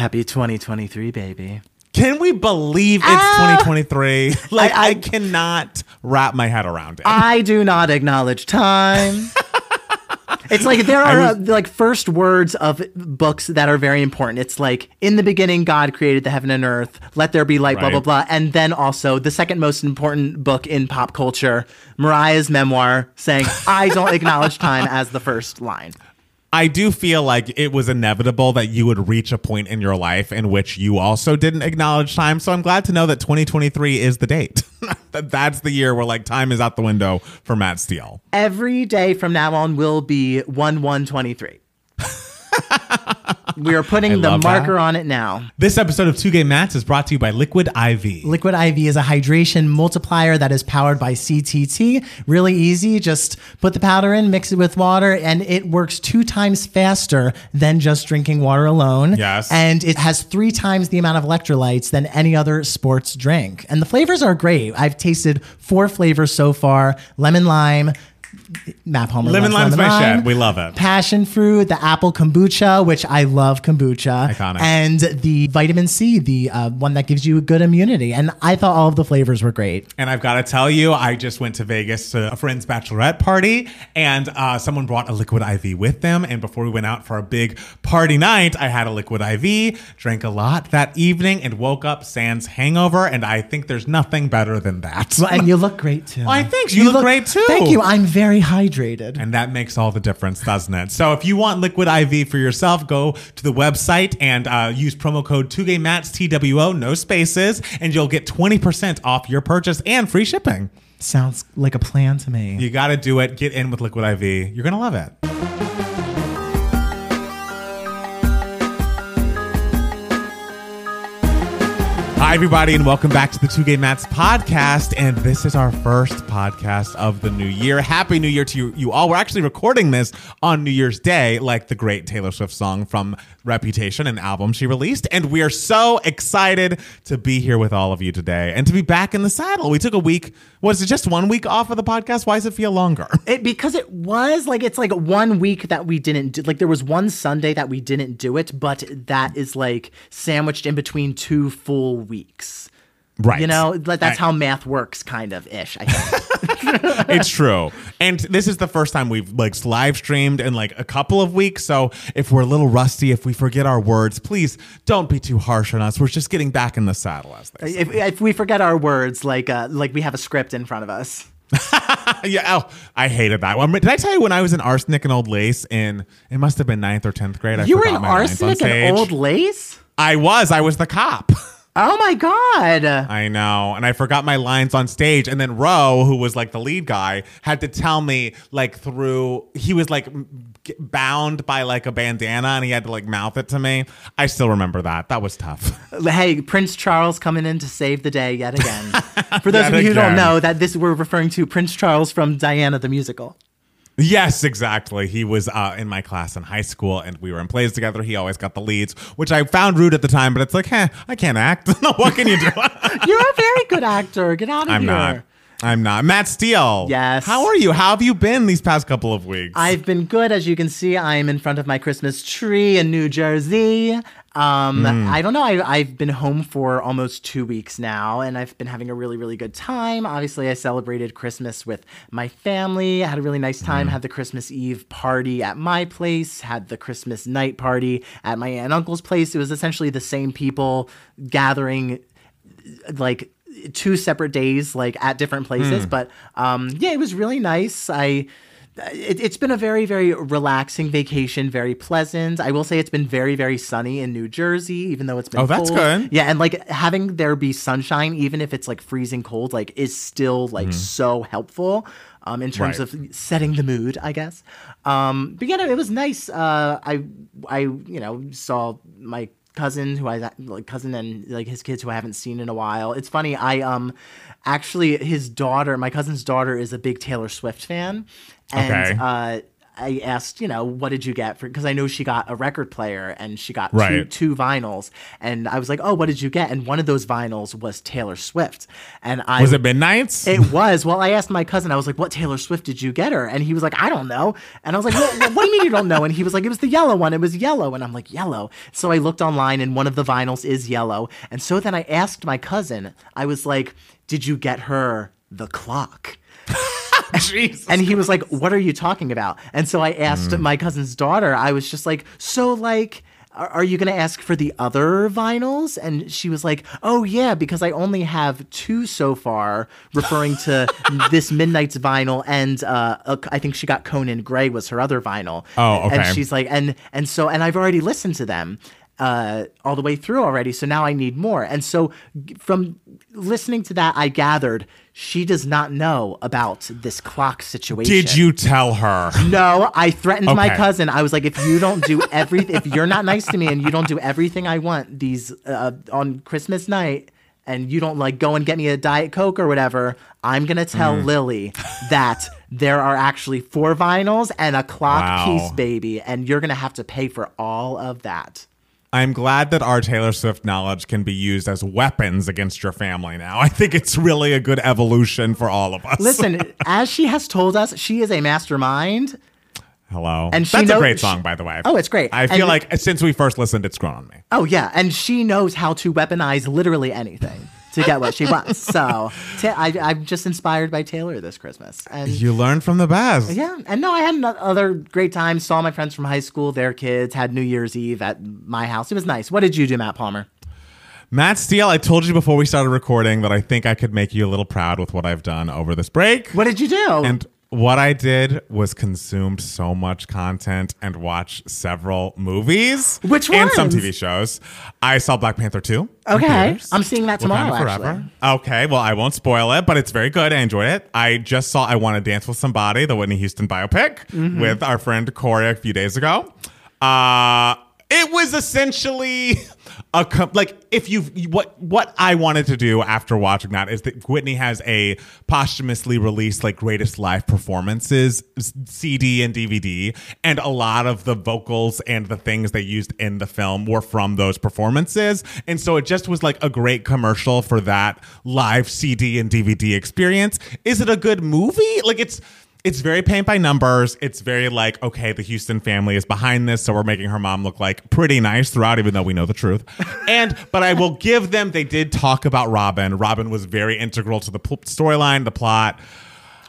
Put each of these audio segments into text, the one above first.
Happy 2023, baby. Can we believe it's Ah! 2023? Like, I- I, cannot wrap my head around it. I do not acknowledge time. It's like there are I uh, like first words of books that are very important. It's like in the beginning, God created the heaven and earth. Let there be light. Blah blah blah. And then also the second most important book in pop culture, Mariah's memoir, saying I don't acknowledge time as the first line. I do feel like it was inevitable that you would reach a point in your life in which you also didn't acknowledge time. So I'm glad to know that 2023 is the date. that that's the year where like time is out the window for Matt Steele. Every day from now on will be one one twenty three. we are putting the marker that. on it now. This episode of Two Game Mats is brought to you by Liquid IV. Liquid IV is a hydration multiplier that is powered by CTT. Really easy. Just put the powder in, mix it with water, and it works two times faster than just drinking water alone. Yes. And it has three times the amount of electrolytes than any other sports drink. And the flavors are great. I've tasted four flavors so far lemon lime. Matt Palmer. Lemon lime's my lime. shit. We love it. Passion fruit, the apple kombucha, which I love kombucha, Iconic. and the vitamin C, the uh, one that gives you good immunity. And I thought all of the flavors were great. And I've got to tell you, I just went to Vegas to a friend's bachelorette party, and uh, someone brought a liquid IV with them. And before we went out for a big party night, I had a liquid IV, drank a lot that evening, and woke up sans hangover. And I think there's nothing better than that. Well, and you look great too. Why, thanks. You look great, too. Thank you. I'm very hydrated. And that makes all the difference, doesn't it? So if you want liquid IV for yourself, go to the website and uh, use promo code 2GameMats, T-W-O, no spaces, and you'll get 20% off your purchase and free shipping. Sounds like a plan to me. You got to do it. Get in with Liquid IV. You're going to love it. Hi, everybody, and welcome back to the Two Game Mats podcast. And this is our first podcast of the new year. Happy New Year to you, you all. We're actually recording this on New Year's Day, like the great Taylor Swift song from Reputation, an album she released. And we are so excited to be here with all of you today and to be back in the saddle. We took a week. Was it just one week off of the podcast? Why does it feel longer? It because it was like it's like one week that we didn't do like there was one Sunday that we didn't do it, but that is like sandwiched in between two full weeks. Right. You know, like that's I- how math works, kind of ish. I think. it's true. And this is the first time we've like live streamed in like a couple of weeks. So if we're a little rusty, if we forget our words, please don't be too harsh on us. We're just getting back in the saddle as they say. if, if we forget our words, like uh, like we have a script in front of us. yeah, oh, I hated that one. Did I tell you when I was in Arsenic and Old Lace in it must have been ninth or tenth grade? I you were in my lines on arsenic and old lace. I was. I was the cop. Oh my god! I know. And I forgot my lines on stage. And then Roe, who was like the lead guy, had to tell me like through, he was like bound by like a bandana and he had to like mouth it to me. I still remember that. That was tough. Hey, Prince Charles coming in to save the day yet again. For those Yet of you who don't know, that this we're referring to Prince Charles from Diana the musical. Yes, exactly. He was uh, in my class in high school and we were in plays together. He always got the leads, which I found rude at the time, but it's like, hey, I can't act. what can you do? You're a very good actor. Get out of I'm here. not. I'm not. Matt Steele. Yes. How are you? How have you been these past couple of weeks? I've been good. As you can see, I'm in front of my Christmas tree in New Jersey. Um, I don't know. I, I've been home for almost two weeks now, and I've been having a really, really good time. Obviously, I celebrated Christmas with my family. I had a really nice time. Had the Christmas Eve party at my place. Had the Christmas night party at my aunt and uncle's place. It was essentially the same people gathering like two separate days like at different places but um yeah it was really nice i it, it's been a very very relaxing vacation very pleasant i will say it's been very very sunny in new jersey even though it's been Oh, that's cold. good. yeah and like having there be sunshine even if it's like freezing cold like is still like so helpful um, in terms Right. of setting the mood, I guess. Um, but yeah, no, it was nice. Uh, I, I, you know, saw my cousin who I like cousin and like his kids who I haven't seen in a while. It's funny. I um, actually his daughter, my cousin's daughter, is a big Taylor Swift fan, and Okay. uh. I asked, you know, what did you get for? Because I know she got a record player and she got two, Right. two vinyls, and I was like, oh, what did you get? And one of those vinyls was Taylor Swift, and I Was it Midnights? It was. Well, I asked my cousin. I was like, "What Taylor Swift did you get her?" And he was like, "I don't know." And I was like, "What, what do you mean you don't know?" And he was like, "It was the yellow one. It was yellow." And I'm like, "Yellow." So I looked online, and one of the vinyls is yellow. And so then I asked my cousin. I was like, "Did you get her the clock?" Jesus. And he was like, "What are you talking about?" And so I asked my cousin's daughter. I was just like, "So like." Are are you going to ask for the other vinyls? And she was like, Oh, yeah, because I only have two so far, referring to this Midnights vinyl. And uh, uh, I think she got Conan Gray was her other vinyl. Oh, okay. And she's like, and and so, and I've already listened to them uh, all the way through already. So now I need more. And so from listening to that, I gathered she does not know about this clock situation. Did you tell her? No, I threatened my cousin. I was like, if you don't do everything, if you're not nice to me and you don't do everything I want these uh, on Christmas night, and you don't like go and get me a diet coke or whatever, I'm gonna tell Mm. Lily that there are actually four vinyls and a clock Wow. piece, baby, and you're gonna have to pay for all of that. I'm glad that our Taylor Swift knowledge can be used as weapons against your family now. I think it's really a good evolution for all of us. Listen, as she has told us, she is a mastermind. Hello. And she That's a know- great she- song, by the way. Oh, it's great. I feel And- like since we first listened, it's grown on me. Oh yeah, and she knows how to weaponize literally anything to get what she wants. So ta- I, I'm just inspired by Taylor this Christmas, and You learn from the best. yeah, and no, I had another great time. Saw my friends from high school, their kids had New Year's Eve at my house. It was nice. What did you do, Matt Palmer? Matt Steele, I told you before we started recording that I think I could make you a little proud with what I've done over this break. What did you do? And what I did was consumed so much content and watch several movies. Which ones? And some? TV shows. I saw Black Panther 2. Okay. I'm seeing that tomorrow, actually. Okay, well, I won't spoil it, but it's very good. I enjoyed it. I just saw I Want to Dance with Somebody, the Whitney Houston biopic, Mm-hmm. with our friend Corey a few days ago. Uh, it was essentially a like if you what what I wanted to do after watching that is that Whitney has a posthumously released like greatest live performances CD and DVD and a lot of the vocals and the things they used in the film were from those performances. And so it just was like a great commercial for that live CD and DVD experience. Is it a good movie? Like it's it's very paint by numbers. It's very like, okay, the Houston family is behind this, so we're making her mom look like pretty nice throughout, even though we know the truth. and but I will give them they did talk about Robin. Robin was very integral to the storyline, the plot.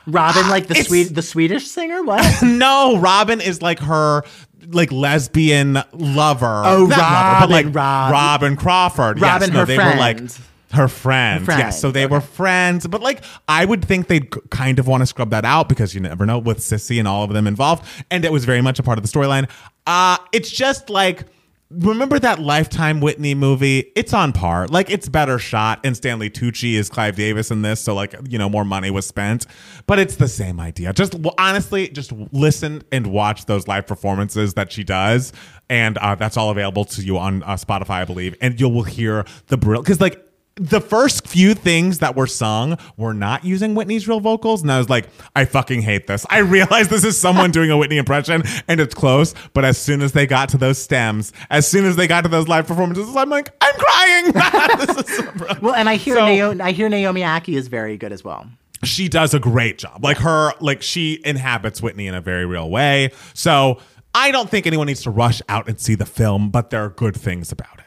Robin, like the sweet, the Swedish singer. What? No, Robin is like her like lesbian lover. Oh, Robin, lover, but like Robin, Rob- Robin Crawford. Robin, yes, no, her they were like friend. Her friend. Her Yes, so friend, they were friends, but like I would think they'd kind of want to scrub that out because you never know with Cissy and all of them involved, and it was very much a part of the storyline. Uh it's just like. Remember that Lifetime Whitney movie? It's on par. Like it's better shot, and Stanley Tucci is Clive Davis in this, so like you know more money was spent, but it's the same idea. Just well, honestly, just listen and watch those live performances that she does, and uh, that's all available to you on uh, Spotify, I believe, and you will hear the brill because like the first few things that were sung were not using Whitney's real vocals. And I was like, I fucking hate this. I realize this is someone doing a Whitney impression and it's close. But as soon as they got to those stems, as soon as they got to those live performances, I'm like, I'm crying. this is so well, and I hear So- Naomi, I hear Naomi Ackie is very good as well. she does a great job. Like her, like she inhabits Whitney in a very real way. So I don't think anyone needs to rush out and see the film, but there are good things about it.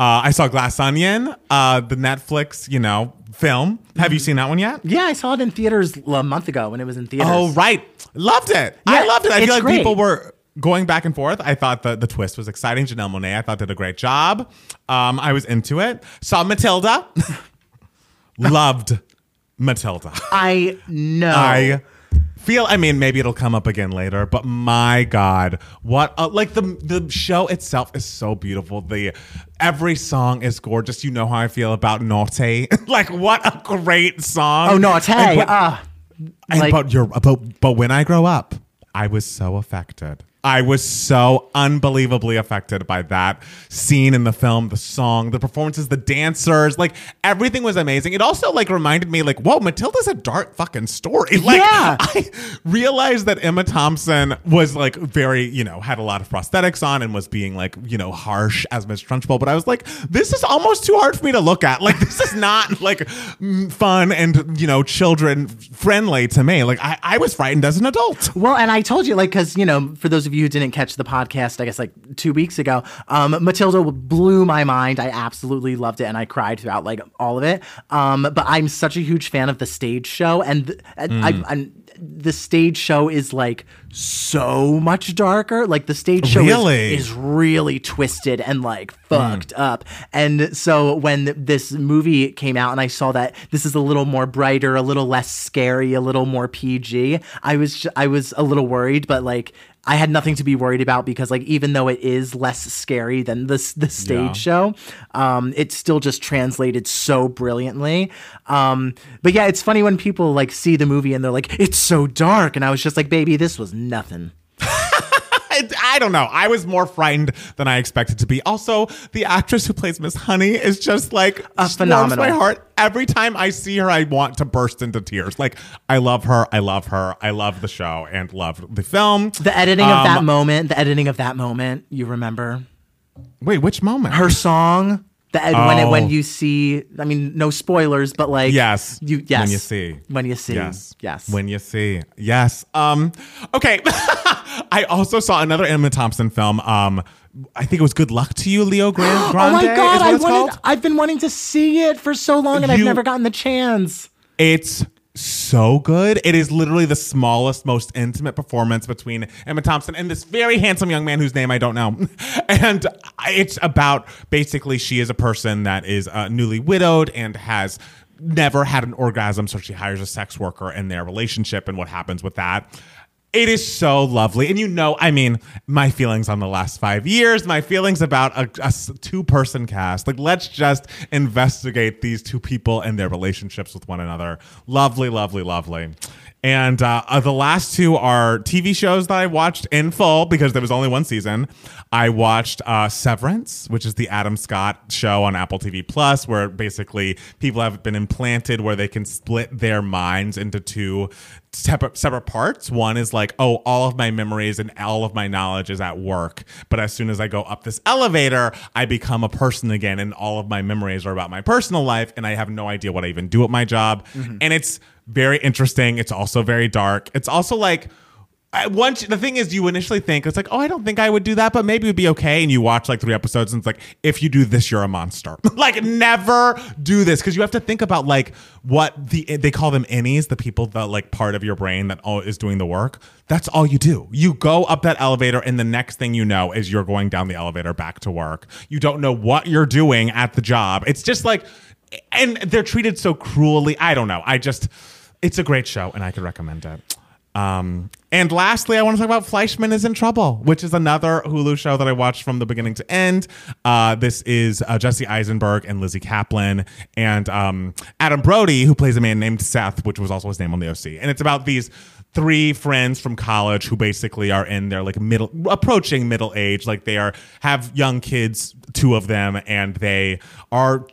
Uh, I saw Glass Onion, uh, the Netflix, you know, film. Have you seen that one yet? Yeah, I saw it in theaters a month ago when it was in theaters. Oh, right. Loved it. I loved it. I feel like great. people were going back and forth. I thought the, the twist was exciting. Janelle Monáe, I thought did a great job. Um, I was into it. Saw Matilda. loved Matilda. I know. I feel I mean maybe it'll come up again later, but my god, what uh, like the the show itself is so beautiful. The every song is gorgeous. You know how I feel about Naughty. like what a great song. oh no, Tay. And, but, Ah, and like- but you're but but when I grow up, I was so affected. I was so unbelievably affected by that scene in the film, the song, the performances, the dancers, like everything was amazing. It also like reminded me, like, whoa, Matilda's a dark fucking story. Like, Yeah. I realized that Emma Thompson was like very, you know, had a lot of prosthetics on and was being like, you know, harsh as Miss Trunchbull. But I was like, this is almost too hard for me to look at. Like, this is not like fun and you know, children friendly to me. Like, I, I was frightened as an adult. Well, and I told you, like, because, you know, for those of you who didn't catch the podcast, I guess like two weeks ago, um, Matilda blew my mind. I absolutely loved it and I cried throughout like all of it. Um, but I'm such a huge fan of the stage show. And, th- and I, I'm, the stage show is like so much darker. Like the stage show Really? is, really twisted and like fucked up. And so when this movie came out and I saw that this is a little more brighter, a little less scary, a little more PG, I was I was a little worried, but like I had nothing to be worried about because like even though it is less scary than this the stage Yeah. show, um, it's still just translated so brilliantly. Um, but yeah, it's funny when people like see the movie and they're like, "It's so dark," and I was just like, "Baby, this was nothing." I, don't know. I was more frightened than I expected to be. Also, the actress who plays Miss Honey is just like warms phenomenal. my heart. Every time I see her, I want to burst into tears. Like I love her. I love her. I love the show and love the film. The editing of that Um, moment, the editing of that moment, you remember Wait, which moment? her song. The ed- when it, Oh. when you see, I mean, no spoilers, but like Yes. you yes When you see. when you see Yes. yes When you see. Yes. Um okay. I also saw another Emma Thompson film. Um I think it was Good Luck to You, Leo Grande. oh my god I wanted, called. I've been wanting to see it for so long and I've never gotten the chance. It's so good. It is literally the smallest, most intimate performance between Emma Thompson and this very handsome young man whose name I don't know. And it's about basically she is a person that is uh, newly widowed and has never had an orgasm, so she hires a sex worker in their relationship and what happens with that. It is so lovely. And you know, I mean, my feelings on the last five years, my feelings about a, two person cast. Like, let's just investigate these two people and their relationships with one another. Lovely, lovely, lovely. And uh, uh, the last two are TV shows that I watched in full because there was only one season. I watched uh, Severance, which is the Adam Scott show on Apple TV Plus, where basically people have been implanted where they can split their minds into two separate separate parts. One is like, oh, all of my memories and all of my knowledge is at work, but as soon as I go up this elevator, I become a person again, and all of my memories are about my personal life, and I have no idea what I even do at my job. And it's very interesting. It's also very dark. It's also like. I, once the thing is, you initially think it's like, oh, I don't think I would do that, but maybe it'd be okay. And you watch like three episodes, and it's like, if you do this, you're a monster. like, never do this because you have to think about like what the they call them innies, the people that like part of your brain that all is doing the work. That's all you do. You go up that elevator, and the next thing you know is you're going down the elevator back to work. You don't know what you're doing at the job. It's just like, and they're treated so cruelly. I don't know. I just, it's a great show, and I could recommend it. Um, and lastly, I want to talk about Fleishman is in Trouble, which is another Hulu show that I watched from the beginning to end. Uh, this is uh, Jesse Eisenberg and Lizzy Caplan and um, Adam Brody, who plays a man named Seth, which was also his name on the OC. And it's about these three friends from college who basically are in their like middle approaching middle age like they are have young kids two of them and they are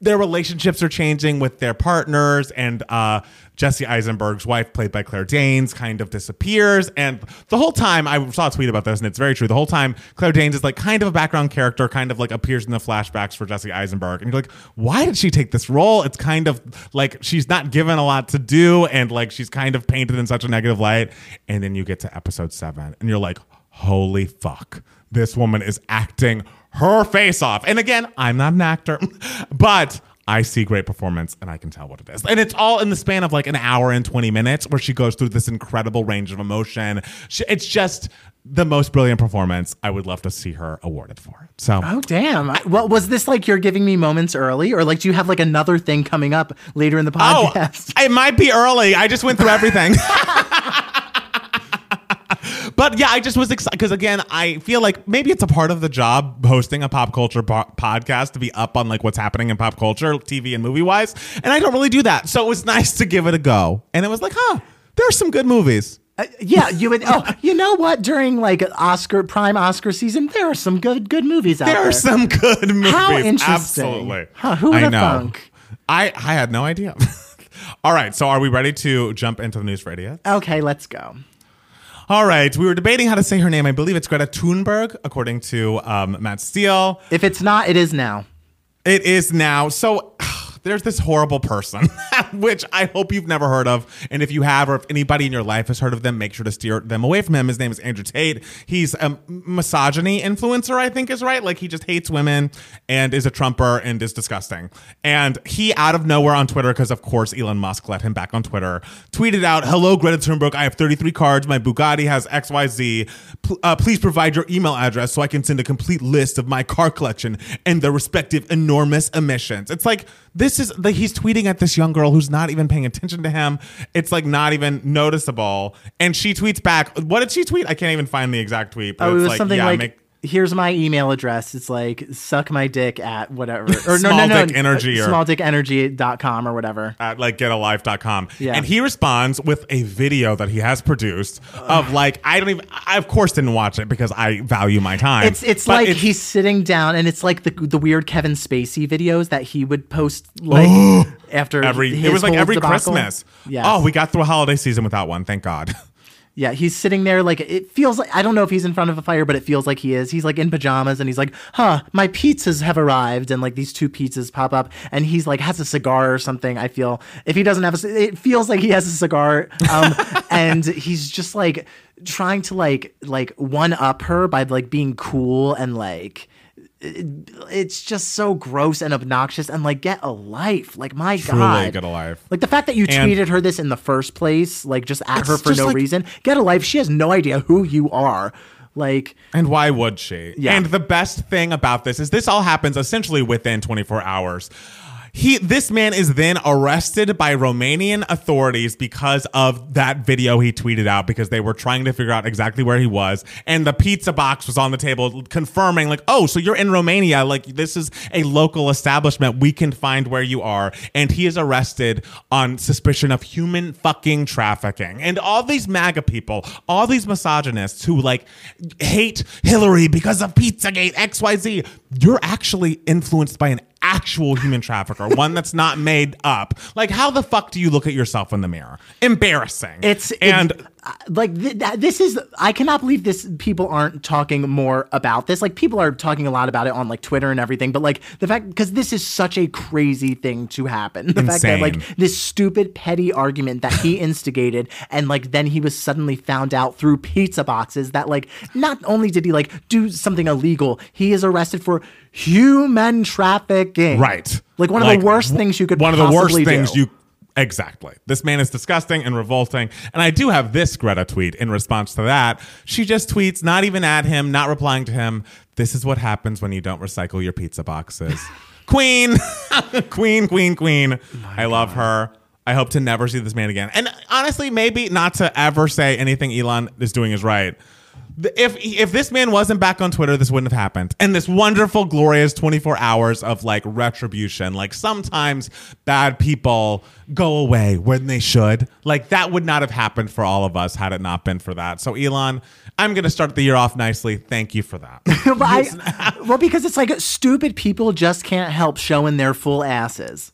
their relationships are changing with their partners and uh, jesse eisenberg's wife played by claire danes kind of disappears. And the whole time i saw a tweet about this and it's very true. The whole time claire danes is like kind of a background character kind of like appears in the flashbacks for jesse eisenberg. And you're like why did she take this role? It's kind of like she's not given a lot to do and like she's kind of painted in such a negative light. And then you get to episode seven and you're like holy fuck. This woman is acting her face off. And again, I'm not an actor, but I see great performance and I can tell what it is. And it's all in the span of like an hour and 20 minutes where she goes through this incredible range of emotion. She, it's just the most brilliant performance. I would love to see her awarded for it. So Oh damn! I- Well, was this like you're giving me moments early, or like do you have like another thing coming up later in the podcast? Oh, podcast? it might be early. I just went through everything. but yeah, I just was excited because again, I feel like maybe it's a part of the job hosting a pop culture po- podcast to be up on like what's happening in pop culture, TV and movie wise, and I don't really do that. So it was nice to give it a go, and it was like, huh, there are some good movies. Uh, yeah, you would. Oh, you know what? During like Oscar prime Oscar season, there are some good good movies out There there. are some good movies. How interesting. Absolutely. Huh, who I would've know. thunk? I I had no idea. All right, so are we ready to jump into the news for idiots? Okay, let's go. All right, we were debating how to say her name. I believe it's Greta Thunberg, according to um, Matt Steele. If it's not, it is now. It is now. So there's this horrible person, which I hope you've never heard of. And if you have, or if anybody in your life has heard of them, make sure to steer them away from him. His name is Andrew Tate. He's a misogyny influencer, I think is right. Like he just hates women and is a Trumper and is disgusting. And he, out of nowhere on Twitter, because of course Elon Musk let him back on Twitter, tweeted out, Hello, Greta Thunberg. I have 33 cards. My Bugatti has XYZ. P- uh, please provide your email address so I can send a complete list of my car collection and the respective enormous emissions. It's like, this is like he's tweeting at this young girl who's not even paying attention to him. It's like not even noticeable. And she tweets back. What did she tweet? I can't even find the exact tweet. But Oh, it it's was like, something yeah, like, make- "Here's my email address." It's like suck my dick at whatever or no Small no no dick uh, energy or- smalldickenergy.com or whatever. at like getalife.com. Yeah. And he responds with a video that he has produced of like, I don't even, I of course didn't watch it because I value my time. It's it's But like it's- he's sitting down, and it's like the the weird Kevin Spacey videos that he would post like after every, it was like every debacle. Christmas. Yes. Oh, we got through a holiday season without one. Thank God. Yeah, he's sitting there like it feels like I don't know if he's in front of a fire, but it feels like he is. He's like in pajamas and he's like, "Huh, my pizzas have arrived." And like these two pizzas pop up and he's like has a cigar or something. I feel if he doesn't have a it feels like he has a cigar um and he's just like trying to like like one up her by like being cool and like it- it's just so gross and obnoxious and like get a life. Like my Truly god. get a life. Like the fact that you And- tweeted her this in the first place, like just at her for no like- reason. Get a life. She has no idea who you are. Like And why would she? Yeah. And the best thing about this is this all happens essentially within 24 hours. He this man is then arrested by Romanian authorities because of that video he tweeted out because they were trying to figure out exactly where he was. And the pizza box was on the table confirming like oh so you're in Romania. Like this is a local establishment. We can find where you are. And he is arrested on suspicion of human fucking trafficking. And all these MAGA people all these misogynists who like hate Hillary because of Pizzagate XYZ you're actually influenced by an actual human trafficker, one that's not made up. Like, how the fuck do you look at yourself in the mirror? Embarrassing. it's and it- like th- th- this is I cannot believe this people aren't talking more about this. Like people are talking a lot about it on like Twitter and everything, but like the fact because this is such a crazy thing to happen. The fact that like this stupid petty argument that he instigated and like then he was suddenly found out through pizza boxes that like not only did he like do something illegal, he is arrested for human trafficking. right, Like one of the worst things you could One of the worst things do. you. Exactly. This man is disgusting and revolting. And I do have this Greta tweet in response to that. She just tweets, not even at him, not replying to him. This is what happens when you don't recycle your pizza boxes. queen, queen, queen, queen. I love her. I hope to never see this man again. And honestly, maybe not to ever say anything Elon is doing is right. If if this man wasn't back on Twitter, this wouldn't have happened. And this wonderful, glorious 24 hours of like retribution. Like sometimes bad people go away when they should. Like that would not have happened for all of us had it not been for that. So Elon, I'm gonna start the year off nicely. Thank you for that. But I- well, because it's like stupid people just can't help showing their full asses.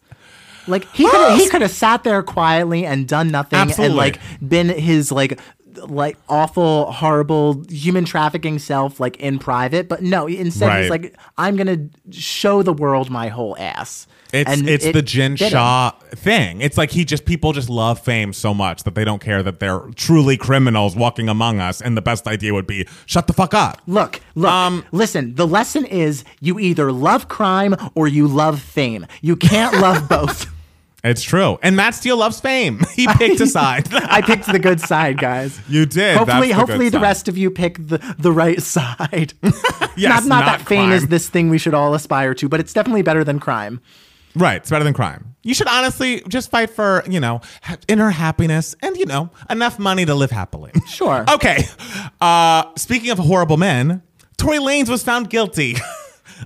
Like he could he could have sat there quietly and done nothing Absolutely. and like been his like like awful horrible human trafficking self like in private but no instead Right. he's like i'm gonna show the world my whole ass It's And it's it the him. Shaw thing. It's like he just people just love fame so much that they don't care that they're truly criminals walking among us. And the best idea would be shut the fuck up. Look, look, Um, listen, the lesson is you either love crime or you love fame. You can't love both. It's true. And Matt Steele loves fame. He picked a side. I picked the good side, guys. You did. Hopefully, the hopefully the side. rest of you pick the, the right side. Yes, not, not, that not fame is this thing we should all aspire to, but it's definitely better than crime. Right. It's better than crime. You should honestly just fight for, you know, inner happiness and, you know, enough money to live happily. Sure. Okay. Uh, speaking of horrible men, Tory Lanez was found guilty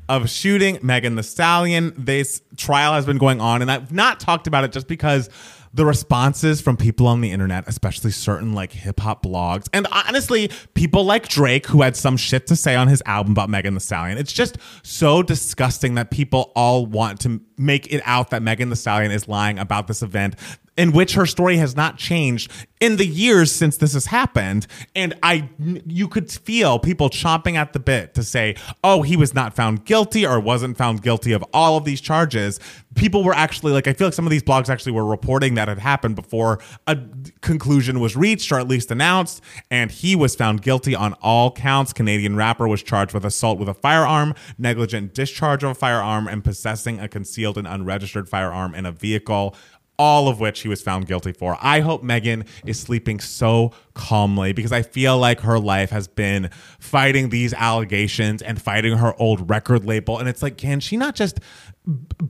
of shooting Megan Thee Stallion. This trial has been going on, and I've not talked about it just because the responses from people on the internet, especially certain like hip hop blogs, and honestly, people like Drake who had some shit to say on his album about Megan Thee Stallion. It's just so disgusting that people all want to make it out that Megan Thee Stallion is lying about this event in which her story has not changed in the years since this has happened. And i you could feel people chomping at the bit to say oh he was not found guilty or wasn't found guilty of all of these charges. People were actually like i feel like some of these blogs actually were reporting that had happened before a conclusion was reached or at least announced. And he was found guilty on all counts. Canadian rapper was charged with assault with a firearm negligent discharge of a firearm and possessing a concealed and unregistered firearm in a vehicle all of which he was found guilty for. I hope Megan is sleeping so calmly because I feel like her life has been fighting these allegations and fighting her old record label. And it's like, can she not just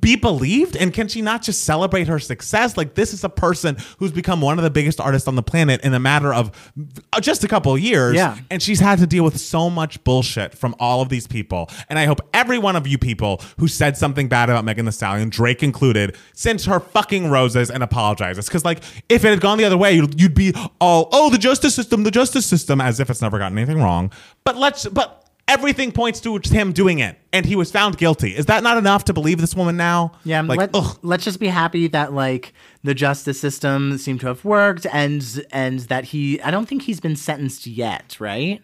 be believed? And can she not just celebrate her success? Like this is a person who's become one of the biggest artists on the planet in a matter of uh, just a couple of years. Yeah. and she's had to deal with so much bullshit from all of these people. And i hope every one of you people who said something bad about megan thee stallion drake included sends her fucking roses and apologizes. Because like if it had gone the other way you'd, you'd be all oh the justice system the justice system as if it's never gotten anything wrong. But let's but Everything points to him doing it, and he was found guilty. Is that not enough to believe this woman now? Yeah, like, let, let's just be happy that like the justice system seemed to have worked, and and that he. I don't think he's been sentenced yet, right?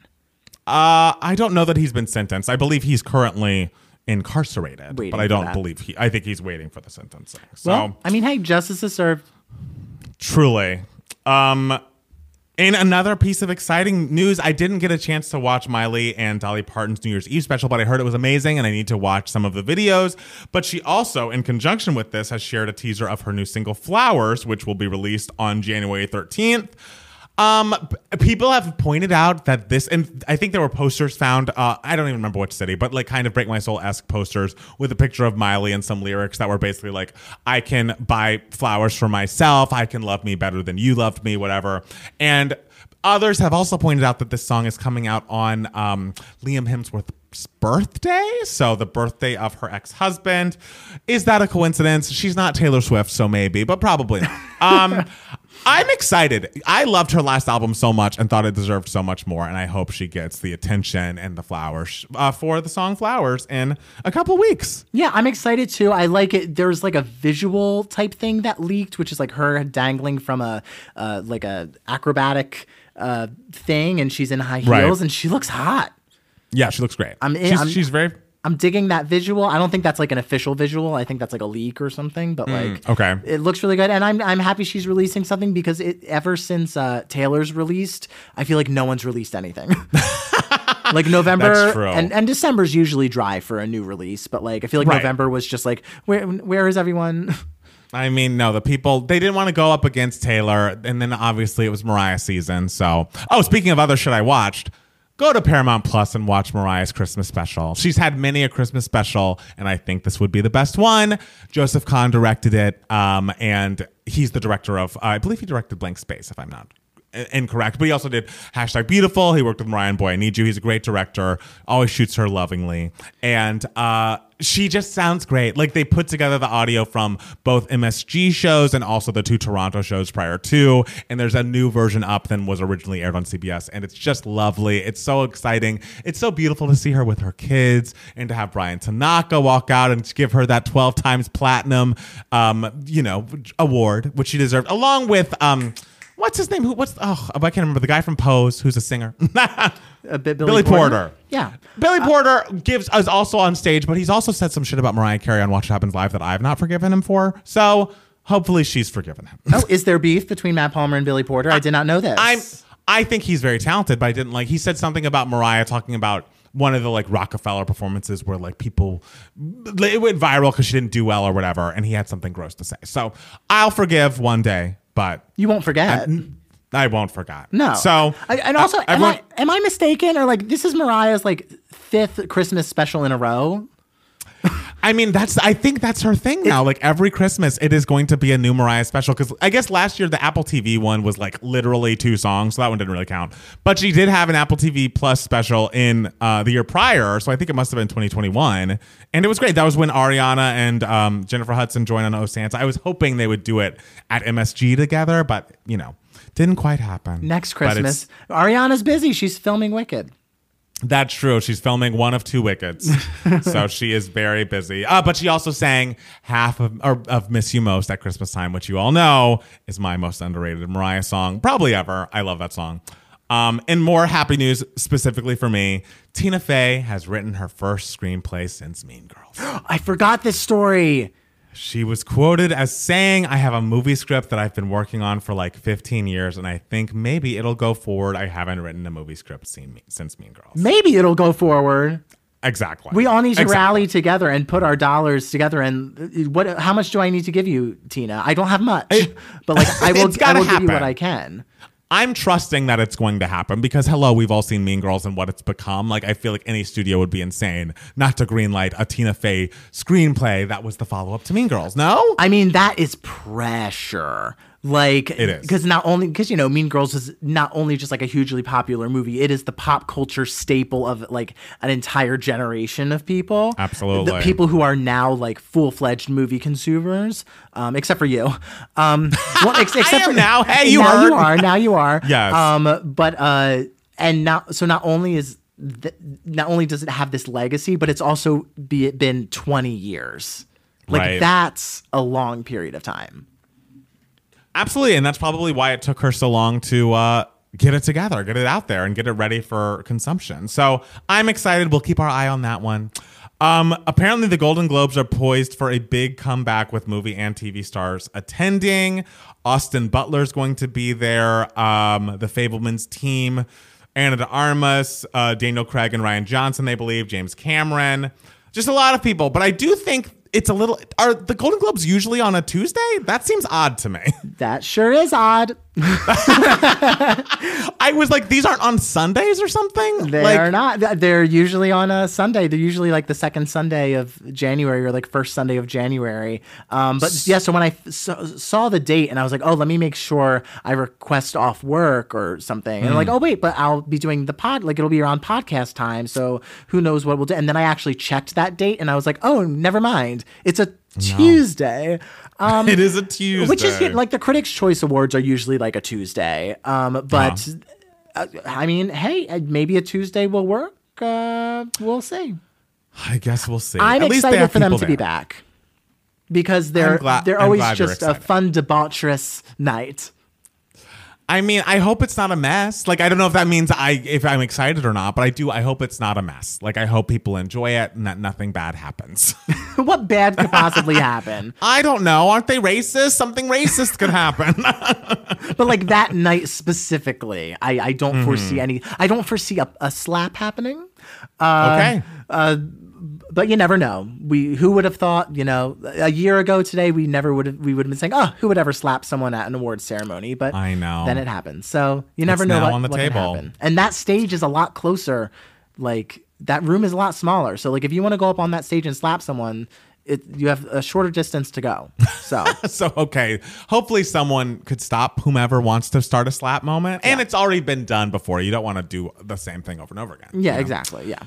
Uh, I don't know that he's been sentenced. I believe he's currently incarcerated, Waiting but I don't believe he. I think he's waiting for the sentencing. So Well, I mean, hey, justice is served. truly, um, in another piece of exciting news, I didn't get a chance to watch Miley and Dolly Parton's New Year's Eve special, but I heard it was amazing, and I need to watch some of the videos. But she also, in conjunction with this, has shared a teaser of her new single "Flowers," which will be released on January thirteenth. Um, people have pointed out that this, and I think there were posters found. Uh, I don't even remember which city, but like kind of break my soul esque posters with a picture of Miley and some lyrics that were basically like, "I can buy flowers for myself. I can love me better than you loved me, whatever." And others have also pointed out that this song is coming out on um, Liam Hemsworth's birthday, so the birthday of her ex husband. Is that a coincidence? She's not Taylor Swift, so maybe, but probably not. Um, I'm excited. I loved her last album so much and thought it deserved so much more. And I hope she gets the attention and the flowers uh, for the song Flowers in a couple weeks. Yeah, I'm excited too. I like it. There's like a visual type thing that leaked, which is like her dangling from a uh, like a acrobatic uh, thing, and she's in high heels, Right. and she looks hot. Yeah, she looks great. I'm in- she's, I'm- she's very. I'm digging that visual. I don't think that's like an official visual. I think that's like a leak or something. But like, okay. it looks really good, and I'm I'm happy she's releasing something because it ever since uh, Taylor's released, I feel like no one's released anything. like November That's true. and and December's usually dry for a new release, but like I feel like Right. November was just like where where is everyone? I mean, no, the people they didn't want to go up against Taylor, and then obviously it was Mariah season. So, oh, speaking of other shit I watched, go to Paramount Plus and watch Mariah's Christmas special. She's had many a Christmas special, and I think this would be the best one. Joseph Kahn directed it, um, and he's the director of, I believe he directed Blank Space, if I'm not incorrect, but he also did hashtag beautiful. He worked with Mariah Boy I Need You. He's a great director, always shoots her lovingly. And uh, she just sounds great. Like they put together the audio from both MSG shows and also the two Toronto shows prior to. And there's a new version up than was originally aired on CBS. And it's just lovely. It's so exciting. It's so beautiful to see her with her kids and to have Bryan Tanaka walk out and give her that 12 times platinum, um, you know, award, which she deserved, along with, um, What's his name? Who? What's? Oh, I can't remember the guy from Pose, who's a singer. Uh, a bit Billy Porter. Yeah. Billy uh, Porter gives us also on stage, but he's also said some shit about Mariah Carey on Watch What Happens Live that I have not forgiven him for. So hopefully she's forgiven him. Oh, is there beef between Matt Palmer and Billy Porter? I did not know this. I'm. I think he's very talented, but I didn't like. He said something about Mariah talking about one of the like Rockefeller performances where like people it went viral because she didn't do well or whatever, and he had something gross to say. So I'll forgive one day, but you won't forget. I won't forget. no. So I, and also, am I am I mistaken or like this is Mariah's like fifth Christmas special in a row? I mean, that's I think that's her thing now. Like every Christmas, it is going to be a new Mariah special. Because I guess last year the Apple TV one was like literally two songs, so that one didn't really count. But she did have an Apple TV Plus special in uh, the year prior, so I think it must have been 2021, and it was great. That was when Ariana and um, Jennifer Hudson joined on Oh Santa. I was hoping they would do it at MSG together, but you know, didn't quite happen. Next Christmas, Ariana's busy. She's filming Wicked. That's true. She's filming one of two wickets, so she is very busy. Uh, but she also sang half of or, of "Miss You Most" at Christmas time, which you all know is my most underrated Mariah song, probably ever. I love that song. Um, and more happy news specifically for me: Tina Fey has written her first screenplay since Mean Girls. I forgot this story. She was quoted as saying, I have a movie script that I've been working on for like 15 years, and I think maybe it'll go forward. I haven't written a movie script since Mean Girls. Maybe it'll go forward. Exactly. We all need to Exactly. rally together and put our dollars together. And uh, what? How much do I need to give you, Tina? I don't have much, but like I will. I will give you what. I can. I'm trusting that it's going to happen because hello, we've all seen Mean Girls and what it's become. Like I feel like any studio would be insane not to greenlight a Tina Fey screenplay that was the follow up to Mean Girls. No? I mean, that is pressure. Like It is. because not only because you know Mean Girls is not only just like a hugely popular movie, it is the pop culture staple of like an entire generation of people. Absolutely. the people who are now like full fledged movie consumers, um, except for you. Um, well, ex- except am for now. Hey, you now heard. you are now you are. Yes. Um, but uh, and now so not only is th- not only does it have this legacy, but it's also be it been twenty years. Like Right. that's a long period of time. Absolutely. And that's probably why it took her so long to uh get it together, get it out there, and get it ready for consumption. So I'm excited. We'll keep our eye on that one. Um, apparently, the Golden Globes are poised for a big comeback with movie and TV stars attending. Austin Butler's going to be there. Um, the Fabelmans team, Ana de Armas, uh, Daniel Craig, and Rian Johnson, they believe, James Cameron. Just a lot of people. But I do think it's a little. Are the Golden Globes usually on a Tuesday? That seems odd to me. That sure is odd. I was like, these aren't on Sundays or something. They like, are not. They're usually on a Sunday. They're usually like the second Sunday of January or like first Sunday of January. Um, but yeah, so when I f- saw, the date and I was like, oh, let me make sure I request off work or something. And I'm like, Hmm. oh wait, but I'll be doing the pod. Like it'll be around podcast time. So who knows what we'll do? And then I actually checked that date and I was like, oh, never mind. It's a Tuesday. Um, it is a Tuesday. which is like the Critics' Choice Awards are usually like a Tuesday. Um, but uh, I mean, hey, uh, maybe a Tuesday will work. Uh, we'll see. I guess we'll see. I'm At excited for them to be back because they're they're always just a fun debaucherous night. I mean, I hope it's not a mess. Like, I don't know if that means I if I'm excited or not, but I do. I hope it's not a mess. Like, I hope people enjoy it and that nothing bad happens. what bad could possibly happen? I don't know. Aren't they racist? Something racist could happen. But like that night specifically, I, I don't Mm-hmm. foresee any. I don't foresee a, a slap happening. Uh, okay. But you never know. We who would have thought, you know, a year ago today we never would have we would have been saying, "Oh, who would ever slap someone at an awards ceremony?" But I know. Then it happens. So, you never It's know now what, on the what can table. happen. And that stage is a lot closer. Like that room is a lot smaller. So like if you want to go up on that stage and slap someone, it you have a shorter distance to go. So, So okay, hopefully someone could stop whomever wants to start a slap moment, and it's already been done before. You don't want to do the same thing over and over again. yeah, exactly. Yeah.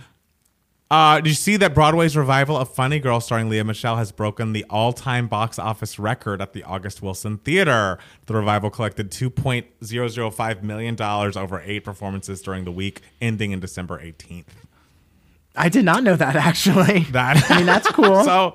Uh, did you see that Broadway's revival of Funny Girl starring Lea Michele has broken the all-time box office record at the August Wilson Theater? The revival collected $2.005 million over eight performances during the week ending in December 18th. I did not know that actually. That I mean, that's cool. so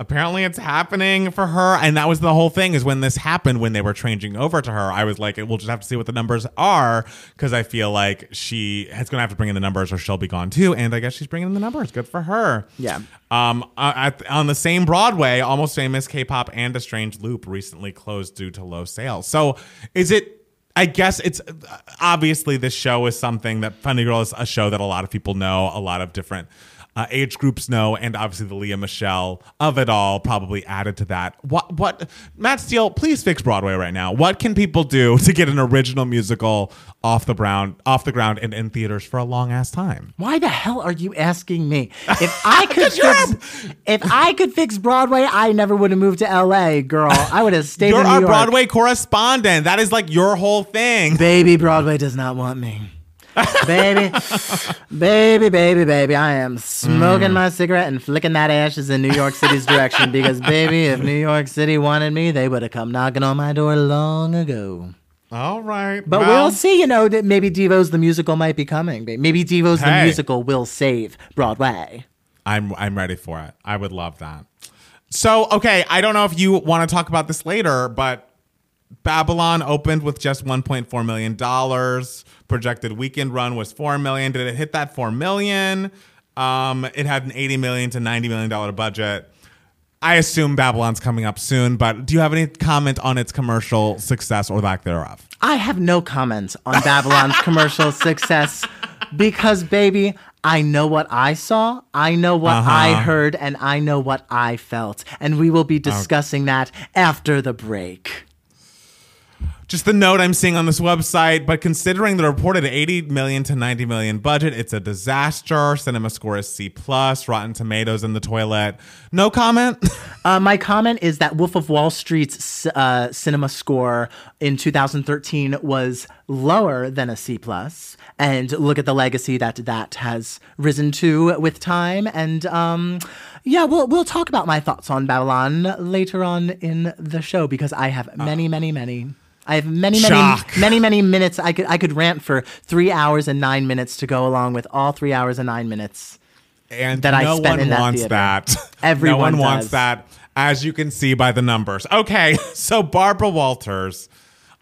apparently it's happening for her and that was the whole thing is when this happened when they were changing over to her i was like we'll just have to see what the numbers are because i feel like she is going to have to bring in the numbers or she'll be gone too and i guess she's bringing in the numbers. Good for her. Yeah. um at, on the same broadway almost famous k-pop and a strange loop recently closed due to low sales. So is it I guess it's obviously this show is something that Funny Girl is a show that a lot of people know, a lot of different uh, age groups know, and obviously the Lea Michele of it all probably added to that. What? What? Matt Steele, please fix Broadway right now. What can people do to get an original musical off the ground, off the ground, and in theaters for a long ass time? Why the hell are you asking me? If I could fix, if I could fix Broadway, I never would have moved to L.A., girl. I would have stayed You're in New our York. Broadway correspondent. That is like your whole thing. Baby, Broadway does not want me. Baby, baby, baby, baby. I am smoking Mm. my cigarette and flicking that ashes in New York City's direction because, baby, if New York City wanted me, they would have come knocking on my door long ago. All right, But well, we'll see, you know, that maybe Devo's the musical might be coming. Maybe Devo's the musical will save Broadway. I'm I'm ready for it. I would love that. So, okay, I don't know if you want to talk about this later, but Babylon opened with just 1.4 million dollars. Projected weekend run was 4 million. Did it hit that 4 million? Um, it had an 80 million to 90 million dollar budget. I assume Babylon's coming up soon, but do you have any comment on its commercial success or lack thereof? I have no comment on Babylon's commercial success because, baby, I know what I saw, I know what I Uh-huh. heard, and I know what I felt. And we will be discussing that after the break. Just the note I'm seeing on this website, but considering the reported 80 million to 90 million budget, it's a disaster. Cinema score is C plus. Rotten Tomatoes in the toilet. No comment. Uh, my comment is that Wolf of Wall Street's uh, cinema score in 2013 was lower than a C plus, and look at the legacy that that has risen to with time. And um, yeah, we'll we'll talk about my thoughts on Babylon later on in the show because I have many, many, many. I have many, many, Shock. many, many minutes. I could I could rant for three hours and nine minutes to go along with all three hours and nine minutes. and That I no spent one in that wants theater. that. Everyone no one wants does. that, as you can see by the numbers. Okay, so Barbara Walters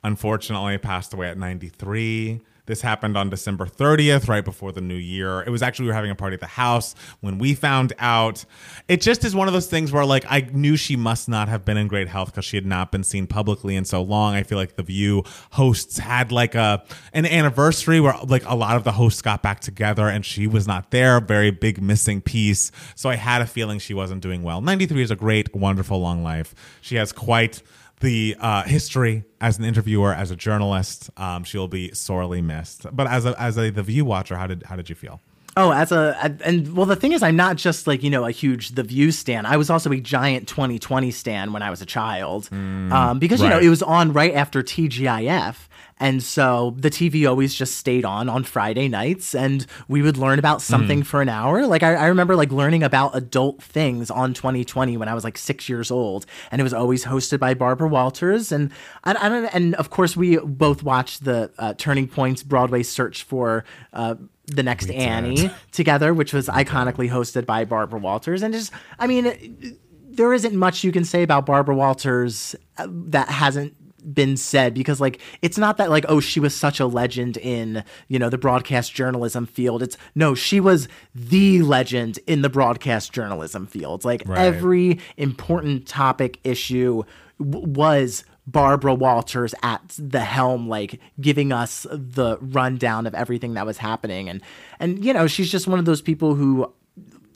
unfortunately passed away at 93. This happened on December 30th, right before the new year. It was actually, we were having a party at the house when we found out. It just is one of those things where, like, I knew she must not have been in great health because she had not been seen publicly in so long. I feel like The View hosts had like a an anniversary where, like, a lot of the hosts got back together and she was not there. Very big missing piece. So I had a feeling she wasn't doing well. 93 is a great, wonderful long life. She has quite the uh, history as an interviewer, as a journalist. Um, she'll be sorely missed. But as a as a the View watcher, how did how did you feel? Oh, as a and well, the thing is, I'm not just like you know a huge The View stan. I was also a giant 2020 stan when I was a child, um, because you know it was on right after TGIF, and so the TV always just stayed on on Friday nights, and we would learn about something for an hour. Like I, I remember like learning about adult things on 2020 when I was like six years old, and it was always hosted by Barbara Walters, and I, I don't, and of course we both watched the uh, Turning Points Broadway search for. Uh, the next Annie together, which was iconically hosted by Barbara Walters. And just, I mean, there isn't much you can say about Barbara Walters uh, that hasn't been said because like it's not that like oh she was such a legend in you know the broadcast journalism field it's no she was the legend in the broadcast journalism field like Right. every important topic issue w- was Barbara Walters at the helm, like giving us the rundown of everything that was happening. And, and, you know, she's just one of those people who,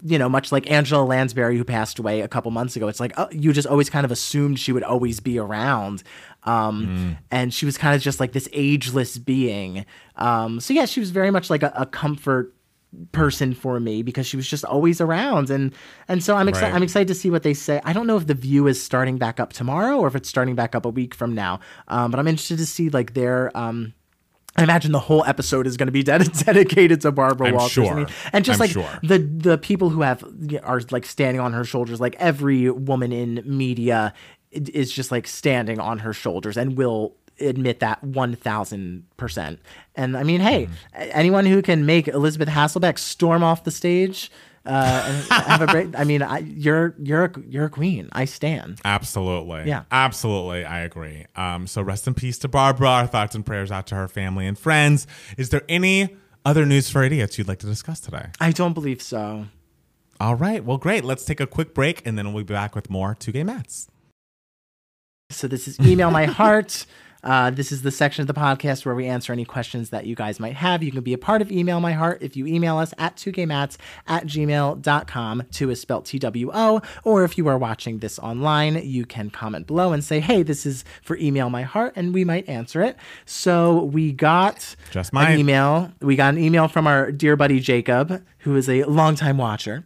you know, much like Angela Lansbury, who passed away a couple months ago, it's like, oh, you just always kind of assumed she would always be around. Um, And she was kind of just like this ageless being. Um, so, yeah, she was very much like a, a comfort person for me because she was just always around and and so I'm excited Right. I'm excited to see what they say. I don't know if the view is starting back up tomorrow or if it's starting back up a week from now. Um, but I'm interested to see like their um I imagine the whole episode is going to be ded- dedicated to Barbara I'm Walters. sure. and just I'm like sure. the the people who have are like standing on her shoulders, like every woman in media is just like standing on her shoulders and will admit that 1000%. And I mean, hey, Mm-hmm. anyone who can make Elisabeth Hasselbeck storm off the stage uh, have a break. I mean, I, you're you're a, you're a queen. I stand. Absolutely. Yeah. Absolutely. I agree. Um, so rest in peace to Barbara. Our thoughts and prayers out to her family and friends. Is there any other news for idiots you'd like to discuss today? I don't believe so. All right. Well, great. Let's take a quick break and then we'll be back with more two gay mats. So this is email my heart. Uh, this is the section of the podcast where we answer any questions that you guys might have. You can be a part of Email My Heart if you email us at 2gaymats at gmail.com. Two is spelled T W O. Or if you are watching this online, you can comment below and say, hey, this is for Email My Heart, and we might answer it. So we got Just an email. We got an email from our dear buddy Jacob, who is a longtime watcher.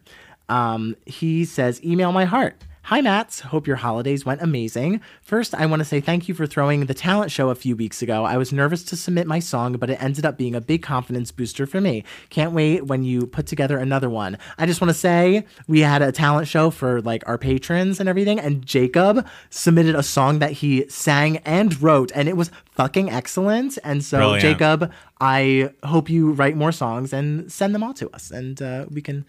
Um, he says, Email my heart. Hi, Mats. Hope your holidays went amazing. First, I want to say thank you for throwing the talent show a few weeks ago. I was nervous to submit my song, but it ended up being a big confidence booster for me. Can't wait when you put together another one. I just want to say we had a talent show for like our patrons and everything, and Jacob submitted a song that he sang and wrote, and it was fucking excellent. And so, Brilliant. Jacob, I hope you write more songs and send them all to us, and uh, we can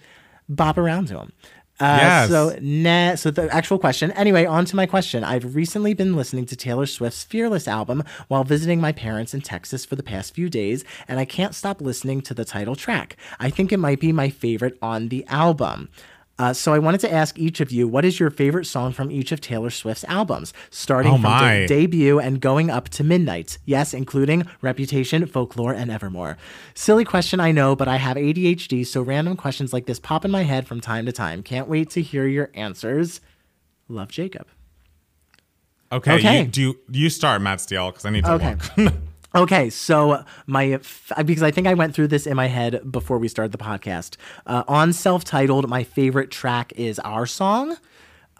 bop around to them. Uh, Yes. So, na- so the actual question. Anyway, on to my question. I've recently been listening to Taylor Swift's Fearless album while visiting my parents in Texas for the past few days, and I can't stop listening to the title track. I think it might be my favorite on the album. Uh, so I wanted to ask each of you, what is your favorite song from each of Taylor Swift's albums, starting Oh, from the debut and going up to Midnight? Yes, including Reputation, Folklore, and Evermore. Silly question, I know, but I have ADHD, so random questions like this pop in my head from time to time. Can't wait to hear your answers. Love, Jacob. Okay. Okay. You, do you, you start, Matt Steele, because I need to Okay. Okay, so my because I think I went through this in my head before we started the podcast. Uh, on self-titled, my favorite track is our song.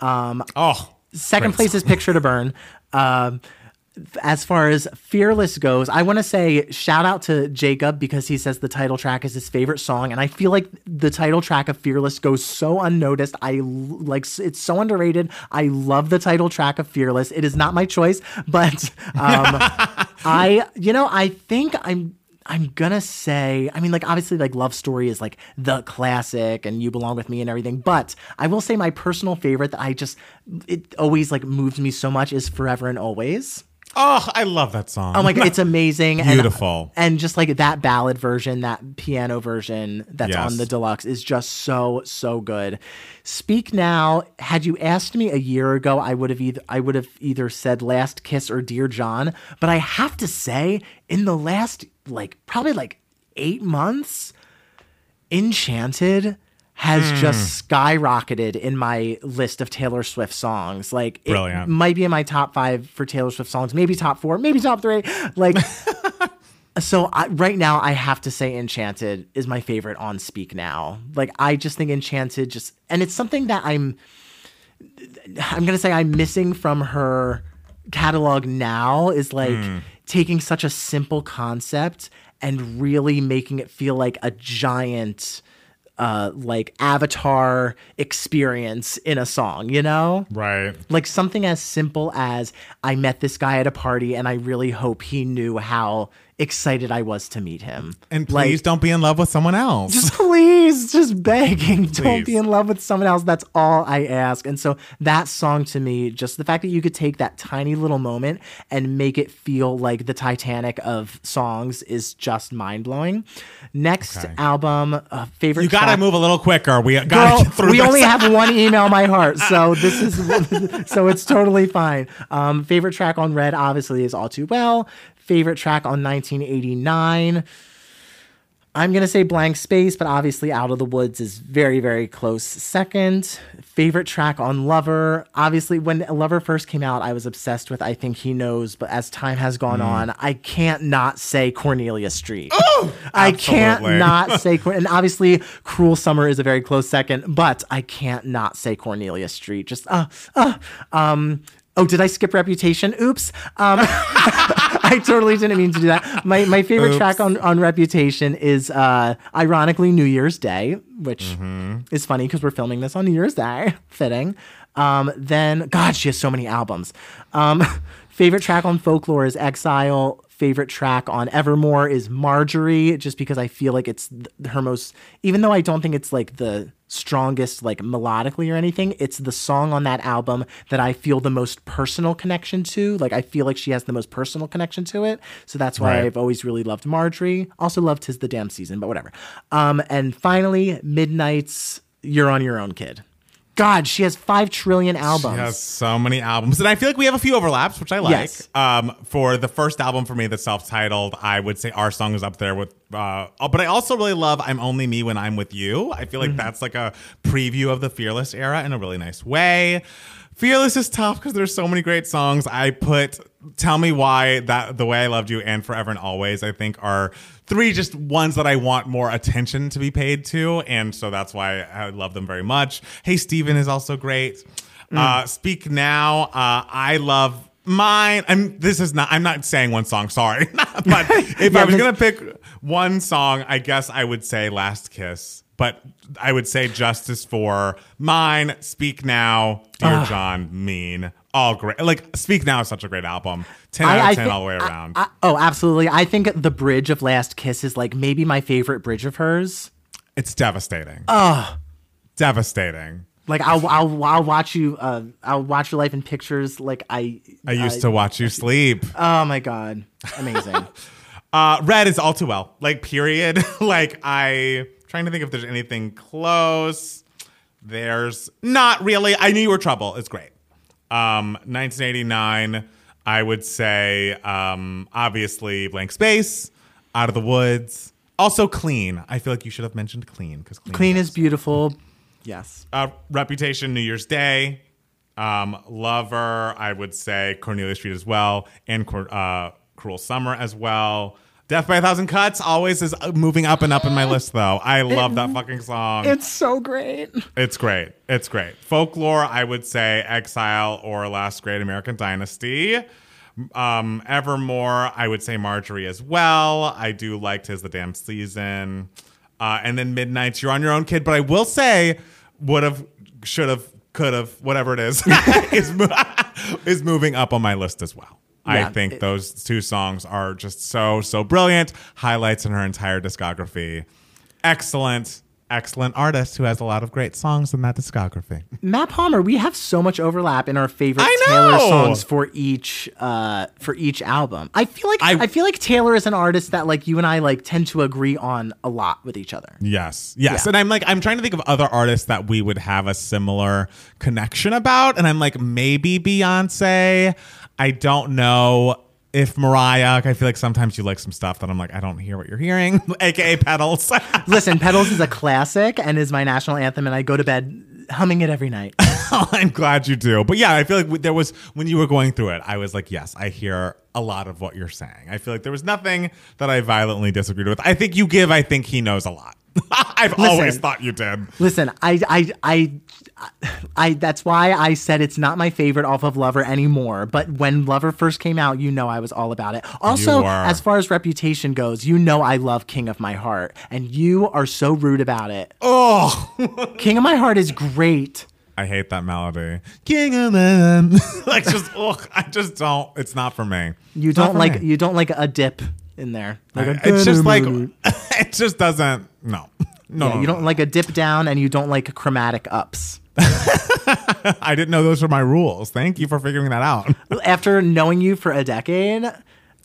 oh. Second place is Picture to Burn. Um, as far as Fearless goes, I want to say shout out to Jacob because he says the title track is his favorite song, and I feel like the title track of Fearless goes so unnoticed. I like it's so underrated. I love the title track of Fearless. It is not my choice, but um, I, you know, I think I'm. I'm gonna say, I mean, like obviously, like Love Story is like the classic, and You Belong with Me and everything. But I will say my personal favorite that I just it always like moves me so much is Forever and Always. Oh, I love that song. Oh my god, it's amazing. and- Beautiful. And, just like that ballad version, that piano version that's Yes. on the deluxe is just so so good. Speak Now, had you asked me a year ago, I would have either I would have either said Last Kiss or Dear John, but I have to say in the last like probably like 8 months, Enchanted has Hmm. just skyrocketed in my list of Taylor Swift songs. Like it might be in my top five for Taylor Swift songs, maybe top four, maybe top three. Like so I, right now I have to say Enchanted is my favorite on Speak Now. Like I just think Enchanted just and it's something that I'm I'm gonna say I'm missing from her catalog now is like Hmm. taking such a simple concept and really making it feel like a giant uh like avatar experience in a song, you know? right. Like something as simple as I met this guy at a party and I really hope he knew how excited I was to meet him. And Like, please don't be in love with someone else. just please, just begging, don't be in love with someone else. That's all I ask. And so that song to me, just the fact that you could take that tiny little moment and make it feel like the Titanic of songs is just mind blowing. Next Okay. album, uh, favorite. you got to track- move a little quicker. We got Girl, through we this. only have one email my heart, so this is so it's totally fine. Um, favorite track on Red obviously is All Too Well. Favorite track on 1989. I'm gonna say Blank Space, but obviously Out of the Woods is very, very close second. Favorite track on Lover. Obviously, when Lover first came out, I was obsessed with I Think He Knows, but as time has Mm. gone on, I can't not say Cornelia Street. Oh, I can't not say and obviously Cruel Summer is a very close second, but I can't not say Cornelia Street. Just uh uh um Oh, did I skip Reputation? Oops. Um, I totally didn't mean to do that. My my favorite Oops. track on, on Reputation is uh, ironically New Year's Day, which Mm-hmm. is funny because we're filming this on New Year's Day. Fitting. Um, then, God, she has so many albums. Um, favorite track on Folklore is Exile. Favorite track on Evermore is Marjorie, just because I feel like it's her most, even though I don't think it's like the strongest, like melodically or anything, it's the song on that album that I feel the most personal connection to. Like, I feel like she has the most personal connection to it. So that's why Right. I've always really loved Marjorie. Also loved Tis the Damn Season, but whatever. Um, and finally, Midnight's You're on Your Own Kid. God, she has five trillion albums. She has so many albums, and I feel like we have a few overlaps, which I like. Yes. Um, for the first album for me, that's self-titled, I would say our song is up there with. Uh, but I also really love "I'm Only Me When I'm With You." I feel like that's like a preview of the Fearless era in a really nice way. Fearless is tough because there's so many great songs. I put "Tell Me Why" that "The Way I Loved You" and "Forever and Always." I think are three just ones that I want more attention to be paid to, and so that's why I love them very much. Hey, Stephen is also great. Uh, Speak Now. Uh, I love mine. I'm. This is not. I'm not saying one song. Sorry, but if Yeah, I was gonna pick one song, I guess I would say "Last Kiss." But I would say justice for mine. Speak Now, Dear John, Mean, all great. Like Speak Now is such a great album. Ten out of ten all the way around. I- oh, absolutely. I think the bridge of Last Kiss is like maybe my favorite bridge of hers. it's devastating. Oh, devastating. Like I'll I'll, I'll watch you. Uh, I'll watch your life in pictures. Like I. I used to watch you sleep. Oh my god, amazing. Uh, Red is all too well. Like period. like I trying to think if there's anything close. There's not really. I knew you were trouble. It's great. Um, 1989. I would say um, obviously blank space, out of the woods. Also clean. I feel like you should have mentioned clean because clean. Clean is beautiful. Yes. uh, Reputation, New Year's Day, um, Lover, I would say Cornelia Street as well, and uh, Cruel Summer as well. Death by a Thousand Cuts always is uh, moving up and up in my list, though. I love that fucking song. It's so great. It's great. It's great. Folklore, I would say Exile or Last Great American Dynasty. Um, Evermore, I would say Marjorie as well. I do like Tis the Damn Season. Uh, and then Midnight's You're on Your Own Kid. But I will say, would have, should have, could have, whatever it is, is, is moving up on my list as well. I think it- those two songs are just so, so brilliant. Highlights in her entire discography. Excellent, excellent artist who has a lot of great songs in that discography. Matt Palmer, we have so much overlap in our favorite Taylor songs for each uh for each album. I feel like I- I, feel like Taylor is an artist that like you and I like tend to agree on a lot with each other. Yes, yes. Yeah. And I'm like, I'm trying to think of other artists that we would have a similar connection about. And I'm like, maybe Beyonce. I don't know if Mariah. I feel like sometimes you like some stuff that I'm like, I don't hear what you're hearing, aka Petals. Listen, Petals is a classic and is my national anthem and I go to bed humming it every night. I'm glad you do. But yeah, I feel like there was when you were going through it, I was like, yes, I hear a lot of what you're saying. I feel like there was nothing that I violently disagreed with. I think you give. I think he knows a lot. I've always thought you did. Listen, I, I, I, I, that's why I said it's not my favorite off of Lover anymore. But when Lover first came out, you know I was all about it. Also, as far as reputation goes, you know I love King of My Heart, and you are so rude about it. Oh. King of My Heart is great. I hate that melody. King of them. like just ugh, I just don't it's not for me. You don't like me. you don't like a dip in there. Like a it's just like it just doesn't no. No, no, you no. don't like a dip down, and you don't like chromatic ups. I didn't know those were my rules. Thank you for figuring that out. After knowing you for a decade,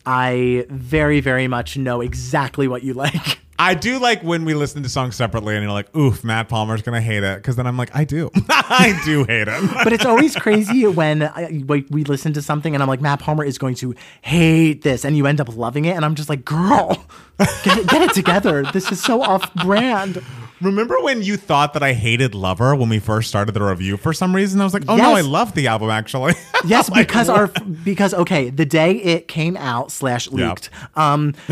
I very very much know exactly what you like. I do like when we listen to songs separately and you're like, oof, Matt Palmer's gonna hate it. Cause then I'm like, I do. I do hate it. but it's always crazy when I, we, we listen to something and I'm like, Matt Palmer is going to hate this, and you end up loving it, and I'm just like, girl, get it, get it together. This is so off brand. Remember when you thought that I hated Lover when we first started the review for some reason? I was like, oh no, I love the album actually. Yes, Like, because our because okay, the day it came out slash leaked, um,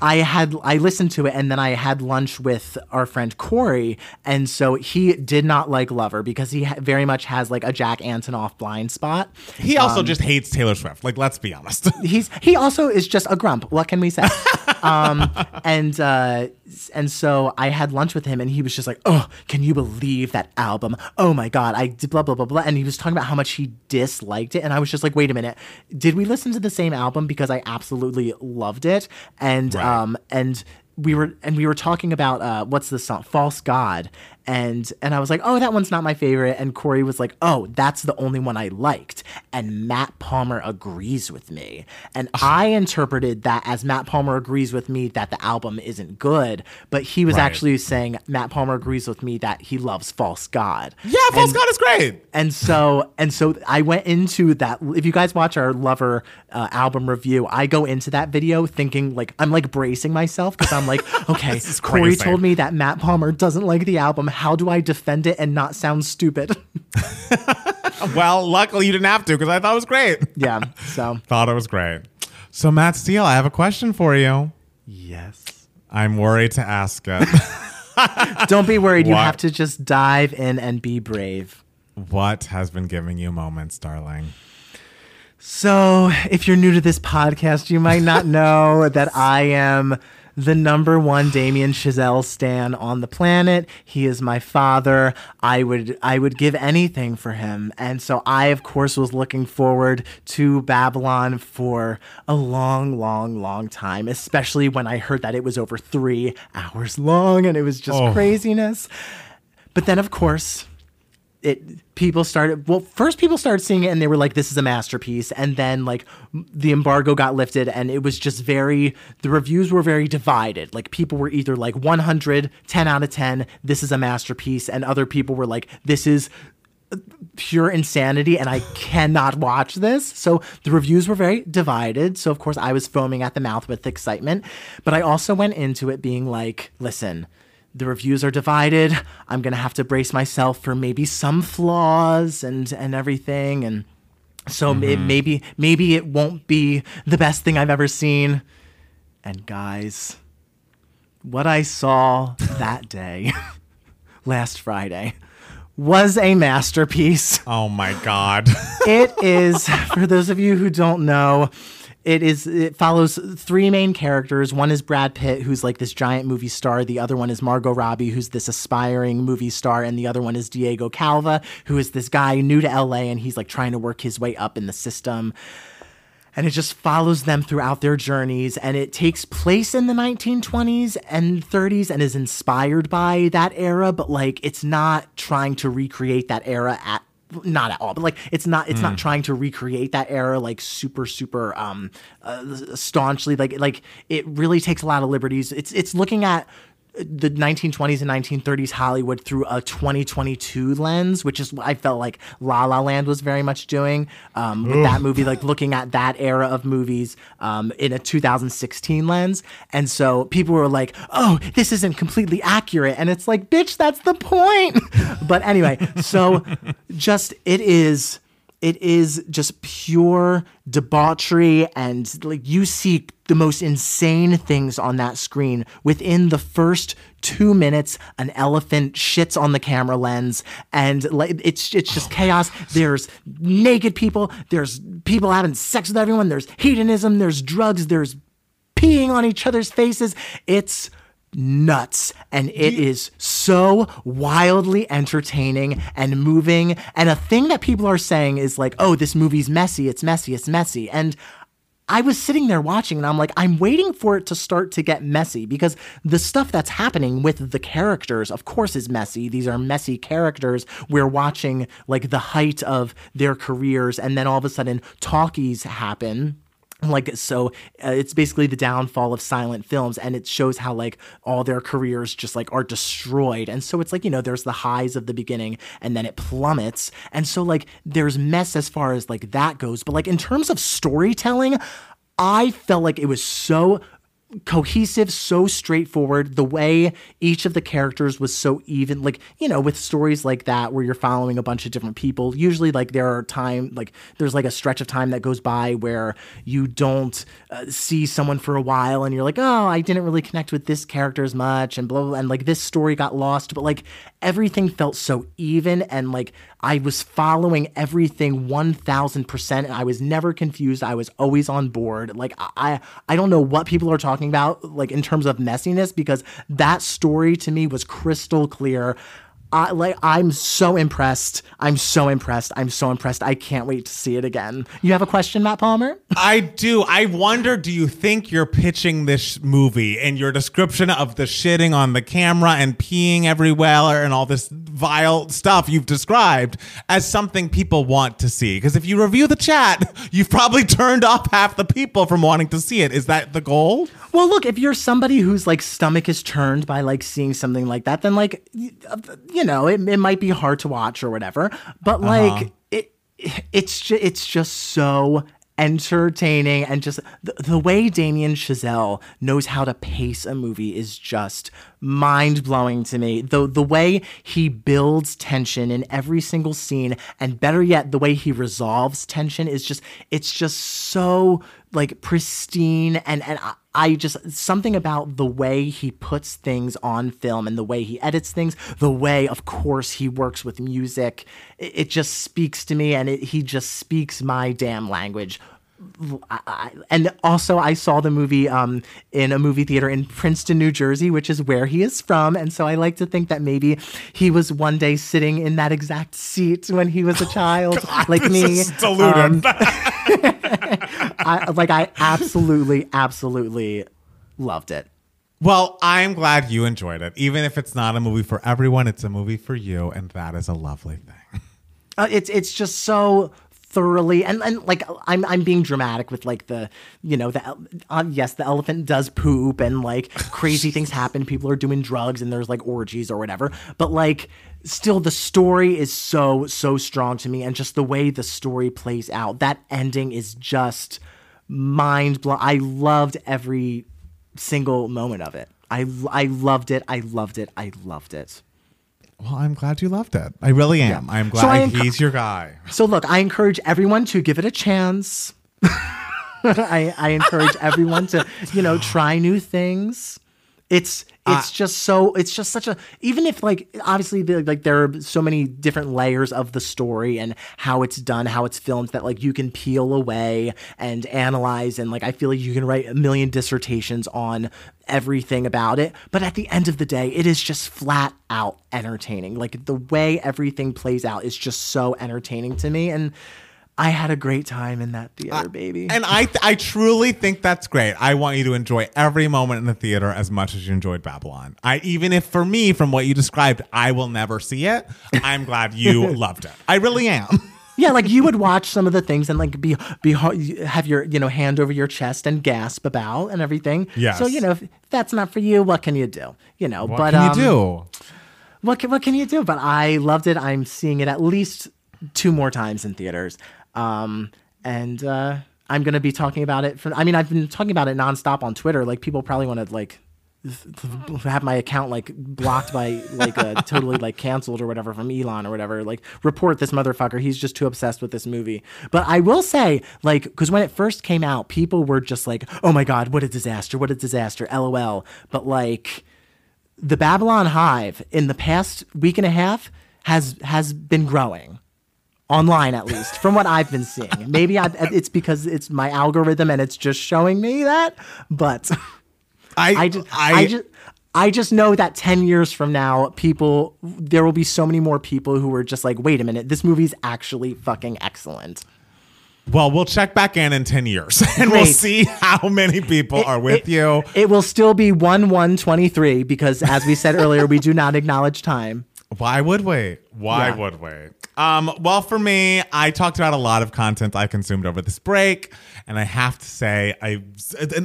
I had I listened to it and then I had lunch with our friend Corey, and so he did not like Lover because he ha- very much has like a Jack Antonoff blind spot. he also just hates Taylor Swift. Like, let's be honest. He's he also is just a grump. What can we say? um, and uh, and so I had lunch with him, and he was just like, "Oh, can you believe that album? Oh my god, I did blah blah blah blah." And he was talking about how much he disliked it, and I was just like, "Wait a minute, did we listen to the same album? Because I absolutely loved it." And Right. um and we were and we were talking about uh, what's the song false god and and I was like, oh, that one's not my favorite. And Corey was like, oh, that's the only one I liked. And Matt Palmer agrees with me, and I interpreted that as Matt Palmer agrees with me that the album isn't good, but he was Right. actually saying Matt Palmer agrees with me that he loves False God. Yeah, False And- God is great. and so and so I went into that. If you guys watch our Lover uh, album review, I go into that video thinking like I'm like bracing myself because I'm like, okay, Corey told me that Matt Palmer doesn't like the album. How do I defend it and not sound stupid? Well, luckily you didn't have to because I thought it was great. yeah. So Thought it was great. So, Matt Steele, I have a question for you. yes. I'm worried to ask it. Don't be worried. You have to just dive in and be brave. what has been giving you moments, darling? So, if you're new to this podcast, you might not know that I am the number one Damien Chazelle stan on the planet. He is my father. I would I would give anything for him. And so I of course was looking forward to Babylon for a long, long, long time, especially when I heard that it was over 3 hours long and it was just Oh. craziness. But then of course, it people started well first people started seeing it and they were like this is a masterpiece and then like the embargo got lifted and it was just very the reviews were very divided like people were either like 100 10 out of 10 this is a masterpiece and other people were like this is uh, pure insanity and I cannot watch this. So the reviews were very divided. So of course I was foaming at the mouth with excitement, but I also went into it being like, listen, the reviews are divided. I'm going to have to brace myself for maybe some flaws and and everything and so may- mm-hmm. maybe maybe it won't be the best thing I've ever seen. And guys, what I saw that day last Friday was a masterpiece. Oh my God. It is, for those of you who don't know, it is it follows three main characters. One is Brad Pitt, who's like this giant movie star. The other one is Margot Robbie, who's this aspiring movie star, and the other one is Diego Calva, who is this guy new to LA and he's like trying to work his way up in the system and it just follows them throughout their journeys and it takes place in the 1920s and 30s and is inspired by that era but like it's not trying to recreate that era at not at all but like it's not it's not trying to recreate that era like super super um uh, staunchly like like it really takes a lot of liberties. It's it's looking at the 1920s and 1930s Hollywood through a 2022 lens, which is what I felt like La La Land was very much doing um, with that movie, like looking at that era of movies um, in a 2016 lens. And so people were like, oh, this isn't completely accurate. And it's like, bitch, that's the point. but anyway, so just it is it is just pure debauchery and like you see the most insane things on that screen. Within the first two minutes an elephant shits on the camera lens and like it's it's just oh chaos. there's naked people. There's people having sex with everyone. There's hedonism. There's drugs. There's peeing on each other's faces. It's nuts. And it is so wildly entertaining and moving. And a thing that people are saying is like oh this movie's messy. It's messy. It's messy. And I was sitting there watching and I'm like, I'm waiting for it to start to get messy because the stuff that's happening with the characters, of course, is messy. These are messy characters. We're watching like the height of their careers, and then all of a sudden, talkies happen like so uh, it's basically the downfall of silent films and it shows how like all their careers just like are destroyed. And so it's like you know there's the highs of the beginning and then it plummets. And so like there's mess as far as like that goes. But like in terms of storytelling i felt like it was so cohesive, so straightforward. The way each of the characters was so even, like, you know, with stories like that where you're following a bunch of different people, usually, like, there are time, like, there's like a stretch of time that goes by where you don't uh, see someone for a while and you're like, oh, I didn't really connect with this character as much and blah, blah, blah. And like this story got lost, but like everything felt so even and like I was following everything 1000% and I was never confused. I was always on board. Like I I don't know what people are talking about like in terms of messiness because that story to me was crystal clear. I like I'm so impressed. I'm so impressed. I'm so impressed. I can't wait to see it again. You have a question, Matt Palmer? I do. I wonder do you think you're pitching this movie and your description of the shitting on the camera and peeing everywhere and all this vile stuff you've described as something people want to see? Because if you review the chat, you've probably turned off half the people from wanting to see it. Is that the goal? Well, look, if you're somebody whose like stomach is turned by like seeing something like that, then like y- uh, you know, it, it might be hard to watch or whatever. But uh-huh. like it it's just it's just so entertaining and just the, the way Damien Chazelle knows how to pace a movie is just mind blowing to me. The the way he builds tension in every single scene and better yet the way he resolves tension is just it's just so like pristine and and I, just something about the way he puts things on film and the way he edits things, the way of course he works with music, it, it just speaks to me and it, he just speaks my damn language. I, I, and also, I saw the movie um, in a movie theater in Princeton, New Jersey, which is where he is from. And so I like to think that maybe he was one day sitting in that exact seat when he was a child, like me. Is deluded. Um, I, like I absolutely, absolutely loved it. well, I'm glad you enjoyed it. Even if it's not a movie for everyone, it's a movie for you, and that is a lovely thing. Uh, it's it's just so thoroughly and, and like I'm I'm being dramatic with like the you know the uh, yes the elephant does poop and like crazy things happen people are doing drugs and there's like orgies or whatever but like still the story is so so strong to me and just the way the story plays out that ending is just mind blowing I loved every single moment of it I I loved it I loved it I loved it Well, I'm glad you loved it. I really am. I'm glad So I enc- he's your guy. So look, I encourage everyone to give it a chance. I, I encourage everyone to, you know, try new things. It's it's just so it's just such a even if like obviously the, like there are so many different layers of the story and how it's done, how it's filmed that like you can peel away and analyze and like I feel like you can write a million dissertations on everything about it. But at the end of the day, it is just flat out entertaining. Like the way everything plays out is just so entertaining to me and I had a great time in that theater, baby. And I, I truly think that's great. I want you to enjoy every moment in the theater as much as you enjoyed Babylon. I even if for me, from what you described, I will never see it. I'm glad you loved it. I really am. yeah, like you would watch some of the things and like be be have your you know hand over your chest and gasp about and everything. Yes. So you know if that's not for you, what can you do? You know, What but can um, you do? What can, what can you do? But I loved it. I'm seeing it at least two more times in theaters. Um, and uh, I'm gonna be talking about it. For, I mean, I've been talking about it nonstop on Twitter. Like people probably want to like have my account like blocked by like uh, totally like canceled or whatever from Elon or whatever. Like report this motherfucker. He's just too obsessed with this movie. But I will say like because when it first came out, people were just like, "Oh my god, what a disaster! What a disaster!" LOL. But like the Babylon Hive in the past week and a half has has been growing online at least from what I've been seeing. Maybe I, uh, it's because it's my algorithm and it's just showing me that, but I I just I, just I just know that 10 years from now people there will be so many more people who are just like wait a minute this movie's actually fucking excellent. well, we'll check back in in ten years, and we'll see how many people are with it, you. It will still be 1 1 23 because as we said earlier we do not acknowledge time. Why would we? Why Yeah. would we? Um, well, for me, I talked about a lot of content I consumed over this break, and I have to say, I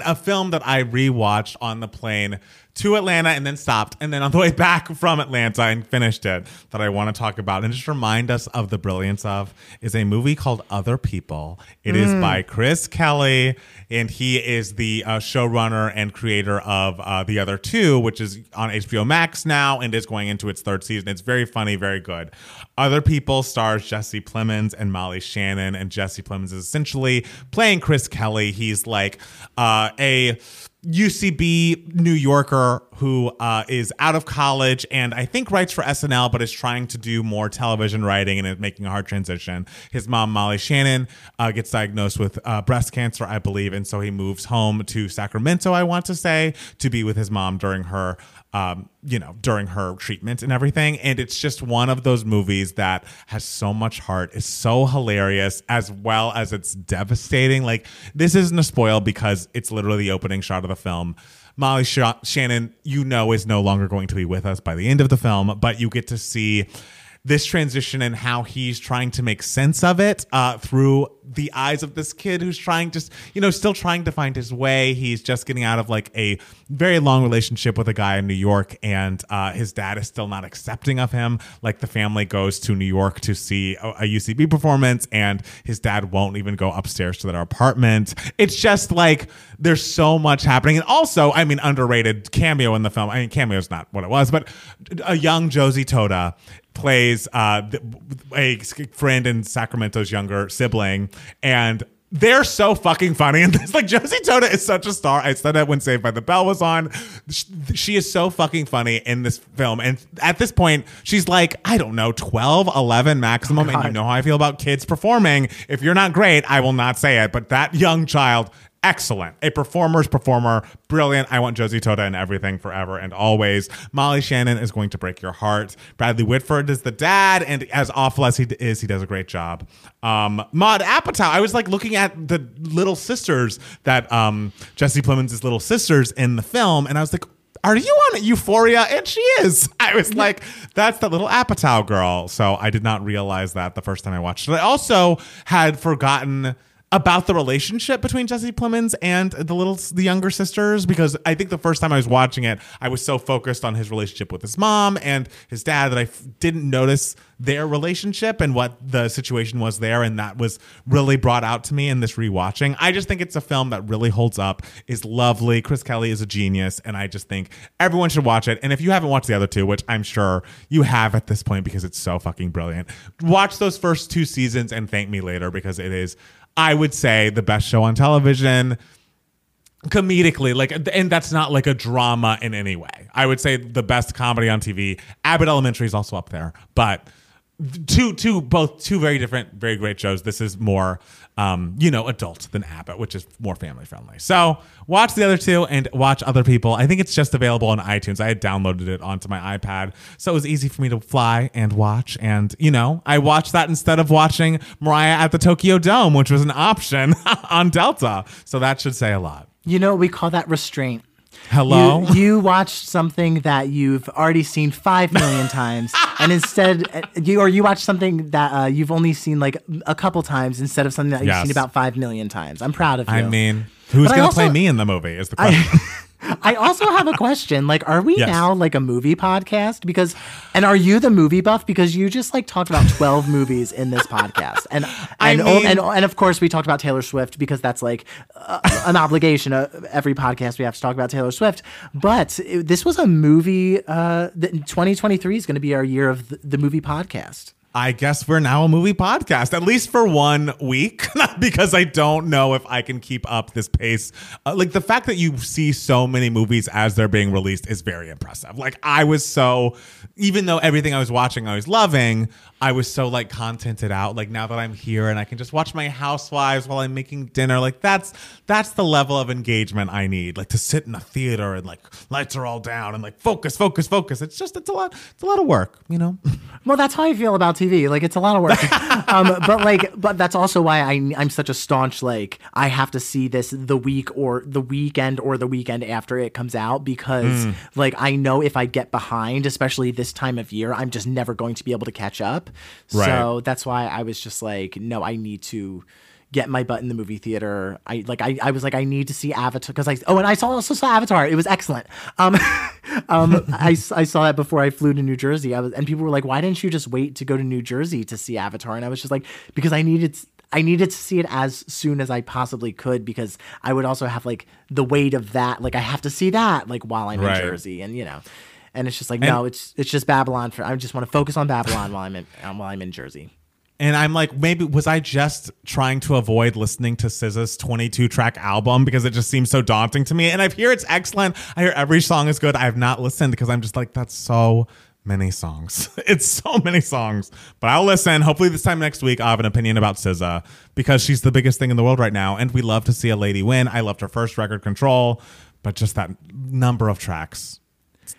a film that I rewatched on the plane to Atlanta and then stopped, and then on the way back from Atlanta and finished it that I want to talk about and just remind us of the brilliance of is a movie called Other People. It is by Chris Kelly, and he is the uh, showrunner and creator of uh, The Other Two, which is on HBO Max now and is going into its third season. It's very funny, very good. Other People stars Jesse Plemons and Molly Shannon, and Jesse Plemons is essentially playing Chris Kelly. He's like uh, a UCB New Yorker who uh, is out of college and I think writes for SNL, but is trying to do more television writing and is making a hard transition. His mom, Molly Shannon, uh, gets diagnosed with uh, breast cancer, I believe, and so he moves home to Sacramento, I want to say, to be with his mom during her um, you know, during her treatment and everything. And it's just one of those movies that has so much heart, is so hilarious, as well as it's devastating. Like, this isn't a spoil because it's literally the opening shot of the film. Molly Sh- Shannon, you know, is no longer going to be with us by the end of the film, but you get to see this transition and how he's trying to make sense of it uh, through the eyes of this kid who's trying just you know still trying to find his way. He's just getting out of like a very long relationship with a guy in new york and uh, his dad is still not accepting of him. Like the family goes to new york to see a, a ucb performance and his dad won't even go upstairs to their apartment. It's just like there's so much happening. And also i mean underrated cameo in the film. I mean cameo is not what it was but a young josie tota plays uh, a friend in Sacramento's younger sibling, and they're so fucking funny. And this, like, Josie Tota is such a star. I said that when Saved by the Bell was on. She is so fucking funny in this film. And at this point, she's like, I don't know, 12, 11 maximum. Oh and you know how I feel about kids performing. If you're not great, I will not say it. But that young child excellent. A performer's performer, brilliant. I want Josie Tota in everything forever and always. Molly Shannon is going to break your heart. Bradley Whitford is the dad, and as awful as he is, he does a great job. Um, Maud Apatow, I was like looking at the little sisters that um, Jesse Plemons' little sisters in the film, and I was like, are you on Euphoria? And she is. I was like, that's that little Apatow girl. So I did not realize that the first time I watched it. I also had forgotten about the relationship between Jesse Plemons and the little the younger sisters because I think the first time I was watching it, I was so focused on his relationship with his mom and his dad that I f- didn't notice their relationship and what the situation was there, and that was really brought out to me in this rewatching. I just think it's a film that really holds up, is lovely. Chris Kelly is a genius, and I just think everyone should watch it. And if you haven't watched the other two, which I'm sure you have at this point because it's so fucking brilliant, watch those first two seasons and thank me later because it is I would say the best show on television comedically like and that's not like a drama in any way. I would say the best comedy on tv abbott elementary is also up there but two two both two very different very great shows. This is more um, you know adult than abbott which is more family friendly. So watch the other two and watch other people. I think it's just available on itunes. I had downloaded it onto my ipad so it was easy for me to fly and watch. And you know i watched that instead of watching mariah at the tokyo dome which was an option on delta. So that should say a lot. You know we call that restraint Hello. You, you, watched something that you've already seen five million times, and instead uh, you or you watched something that uh, you've only seen like a couple times instead of something that you've yes. seen about five million times. I'm proud of you. I mean, who's going to play me in the movie? Is the question. I, I also have a question. Like, are we yes. now like a movie podcast? Because, and are you the movie buff? Because you just like talked about twelve movies in this podcast, and and, mean, and and of course we talked about Taylor Swift because that's like uh, an obligation. Uh, every podcast we have to talk about Taylor Swift. But it, this was a movie. Uh, 2023 is going to be our year of the, the movie podcast. I guess we're now a movie podcast, at least for one week, because I don't know if I can keep up this pace. Uh, like the fact that you see so many movies as they're being released is very impressive. Like I was so, even though everything I was watching I was loving, I was so like contented out. Like now that I'm here and I can just watch my housewives while I'm making dinner, like that's that's the level of engagement I need. Like to sit in a theater and like lights are all down and like focus, focus, focus. It's just it's a lot it's a lot of work, you know. Well, that's how I feel about TV. Like it's a lot of work. um, but like but that's also why I I'm such a staunch like I have to see this the week or the weekend or the weekend after it comes out because mm. like I know if I get behind, especially this time of year, I'm just never going to be able to catch up. Right. So that's why I was just like, no, I need to get my butt in the movie theater. I like I, I was like I need to see Avatar because I oh and I saw also saw Avatar. It was excellent. Um, um I, I saw that before I flew to New Jersey. I was and people were like, why didn't you just wait to go to New Jersey to see Avatar? And I was just like because I needed. I needed to see it as soon as I possibly could because I would also have like the weight of that. Like I have to see that like while I'm right. in Jersey, and you know and it's just like and, no, it's it's just Babylon. For I just want to focus on Babylon while I'm in um, while I'm in Jersey. And I'm like, maybe was I just trying to avoid listening to SZA's 22 track album because it just seems so daunting to me? And I hear it's excellent. I hear every song is good. I have not listened because I'm just like, that's so many songs. it's so many songs. But I'll listen. Hopefully, this time next week, I'll have an opinion about SZA because she's the biggest thing in the world right now. And we love to see a lady win. I loved her first record, Control, but just that number of tracks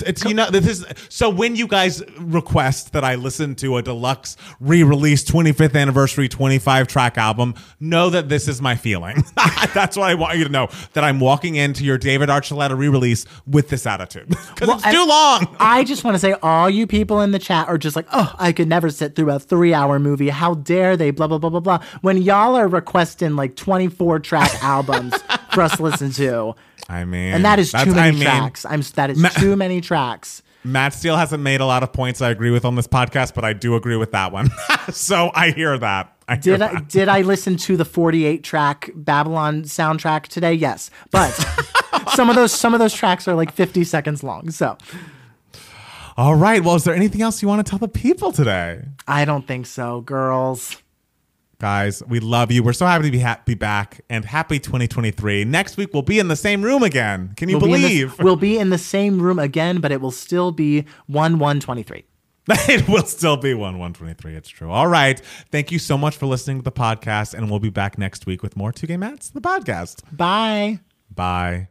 It's you know this is so when you guys request that I listen to a deluxe re-release 25th anniversary 25 track album, know that this is my feeling. That's what I want you to know that I'm walking into your David Archuleta re-release with this attitude because it's too long. I just want to say, all you people in the chat are just like, oh, I could never sit through a three hour movie. How dare they? Blah, blah, blah, blah, blah. When y'all are requesting like 24 track albums us listen to. I mean, And that is too many I mean, tracks. I'm that is Ma- too many tracks. Matt Steele hasn't made a lot of points I agree with on this podcast, but I do agree with that one. so I hear that. I hear Did I, that. did I listen to the 48 track Babylon soundtrack today? Yes. But some of those some of those tracks are like 50 seconds long. So All right. Well, is there anything else you want to tell the people today? I don't think so, girls. Guys, we love you. We're so happy to be, ha- be back and happy 2023. Next week, we'll be in the same room again. Can you We'll be believe? this- we'll be in the same room again, but it will still be 1 1 23. it will still be 1 123. It's true. All right. Thank you so much for listening to the podcast. And we'll be back next week with more 2 Gay Mats, the podcast. Bye. Bye.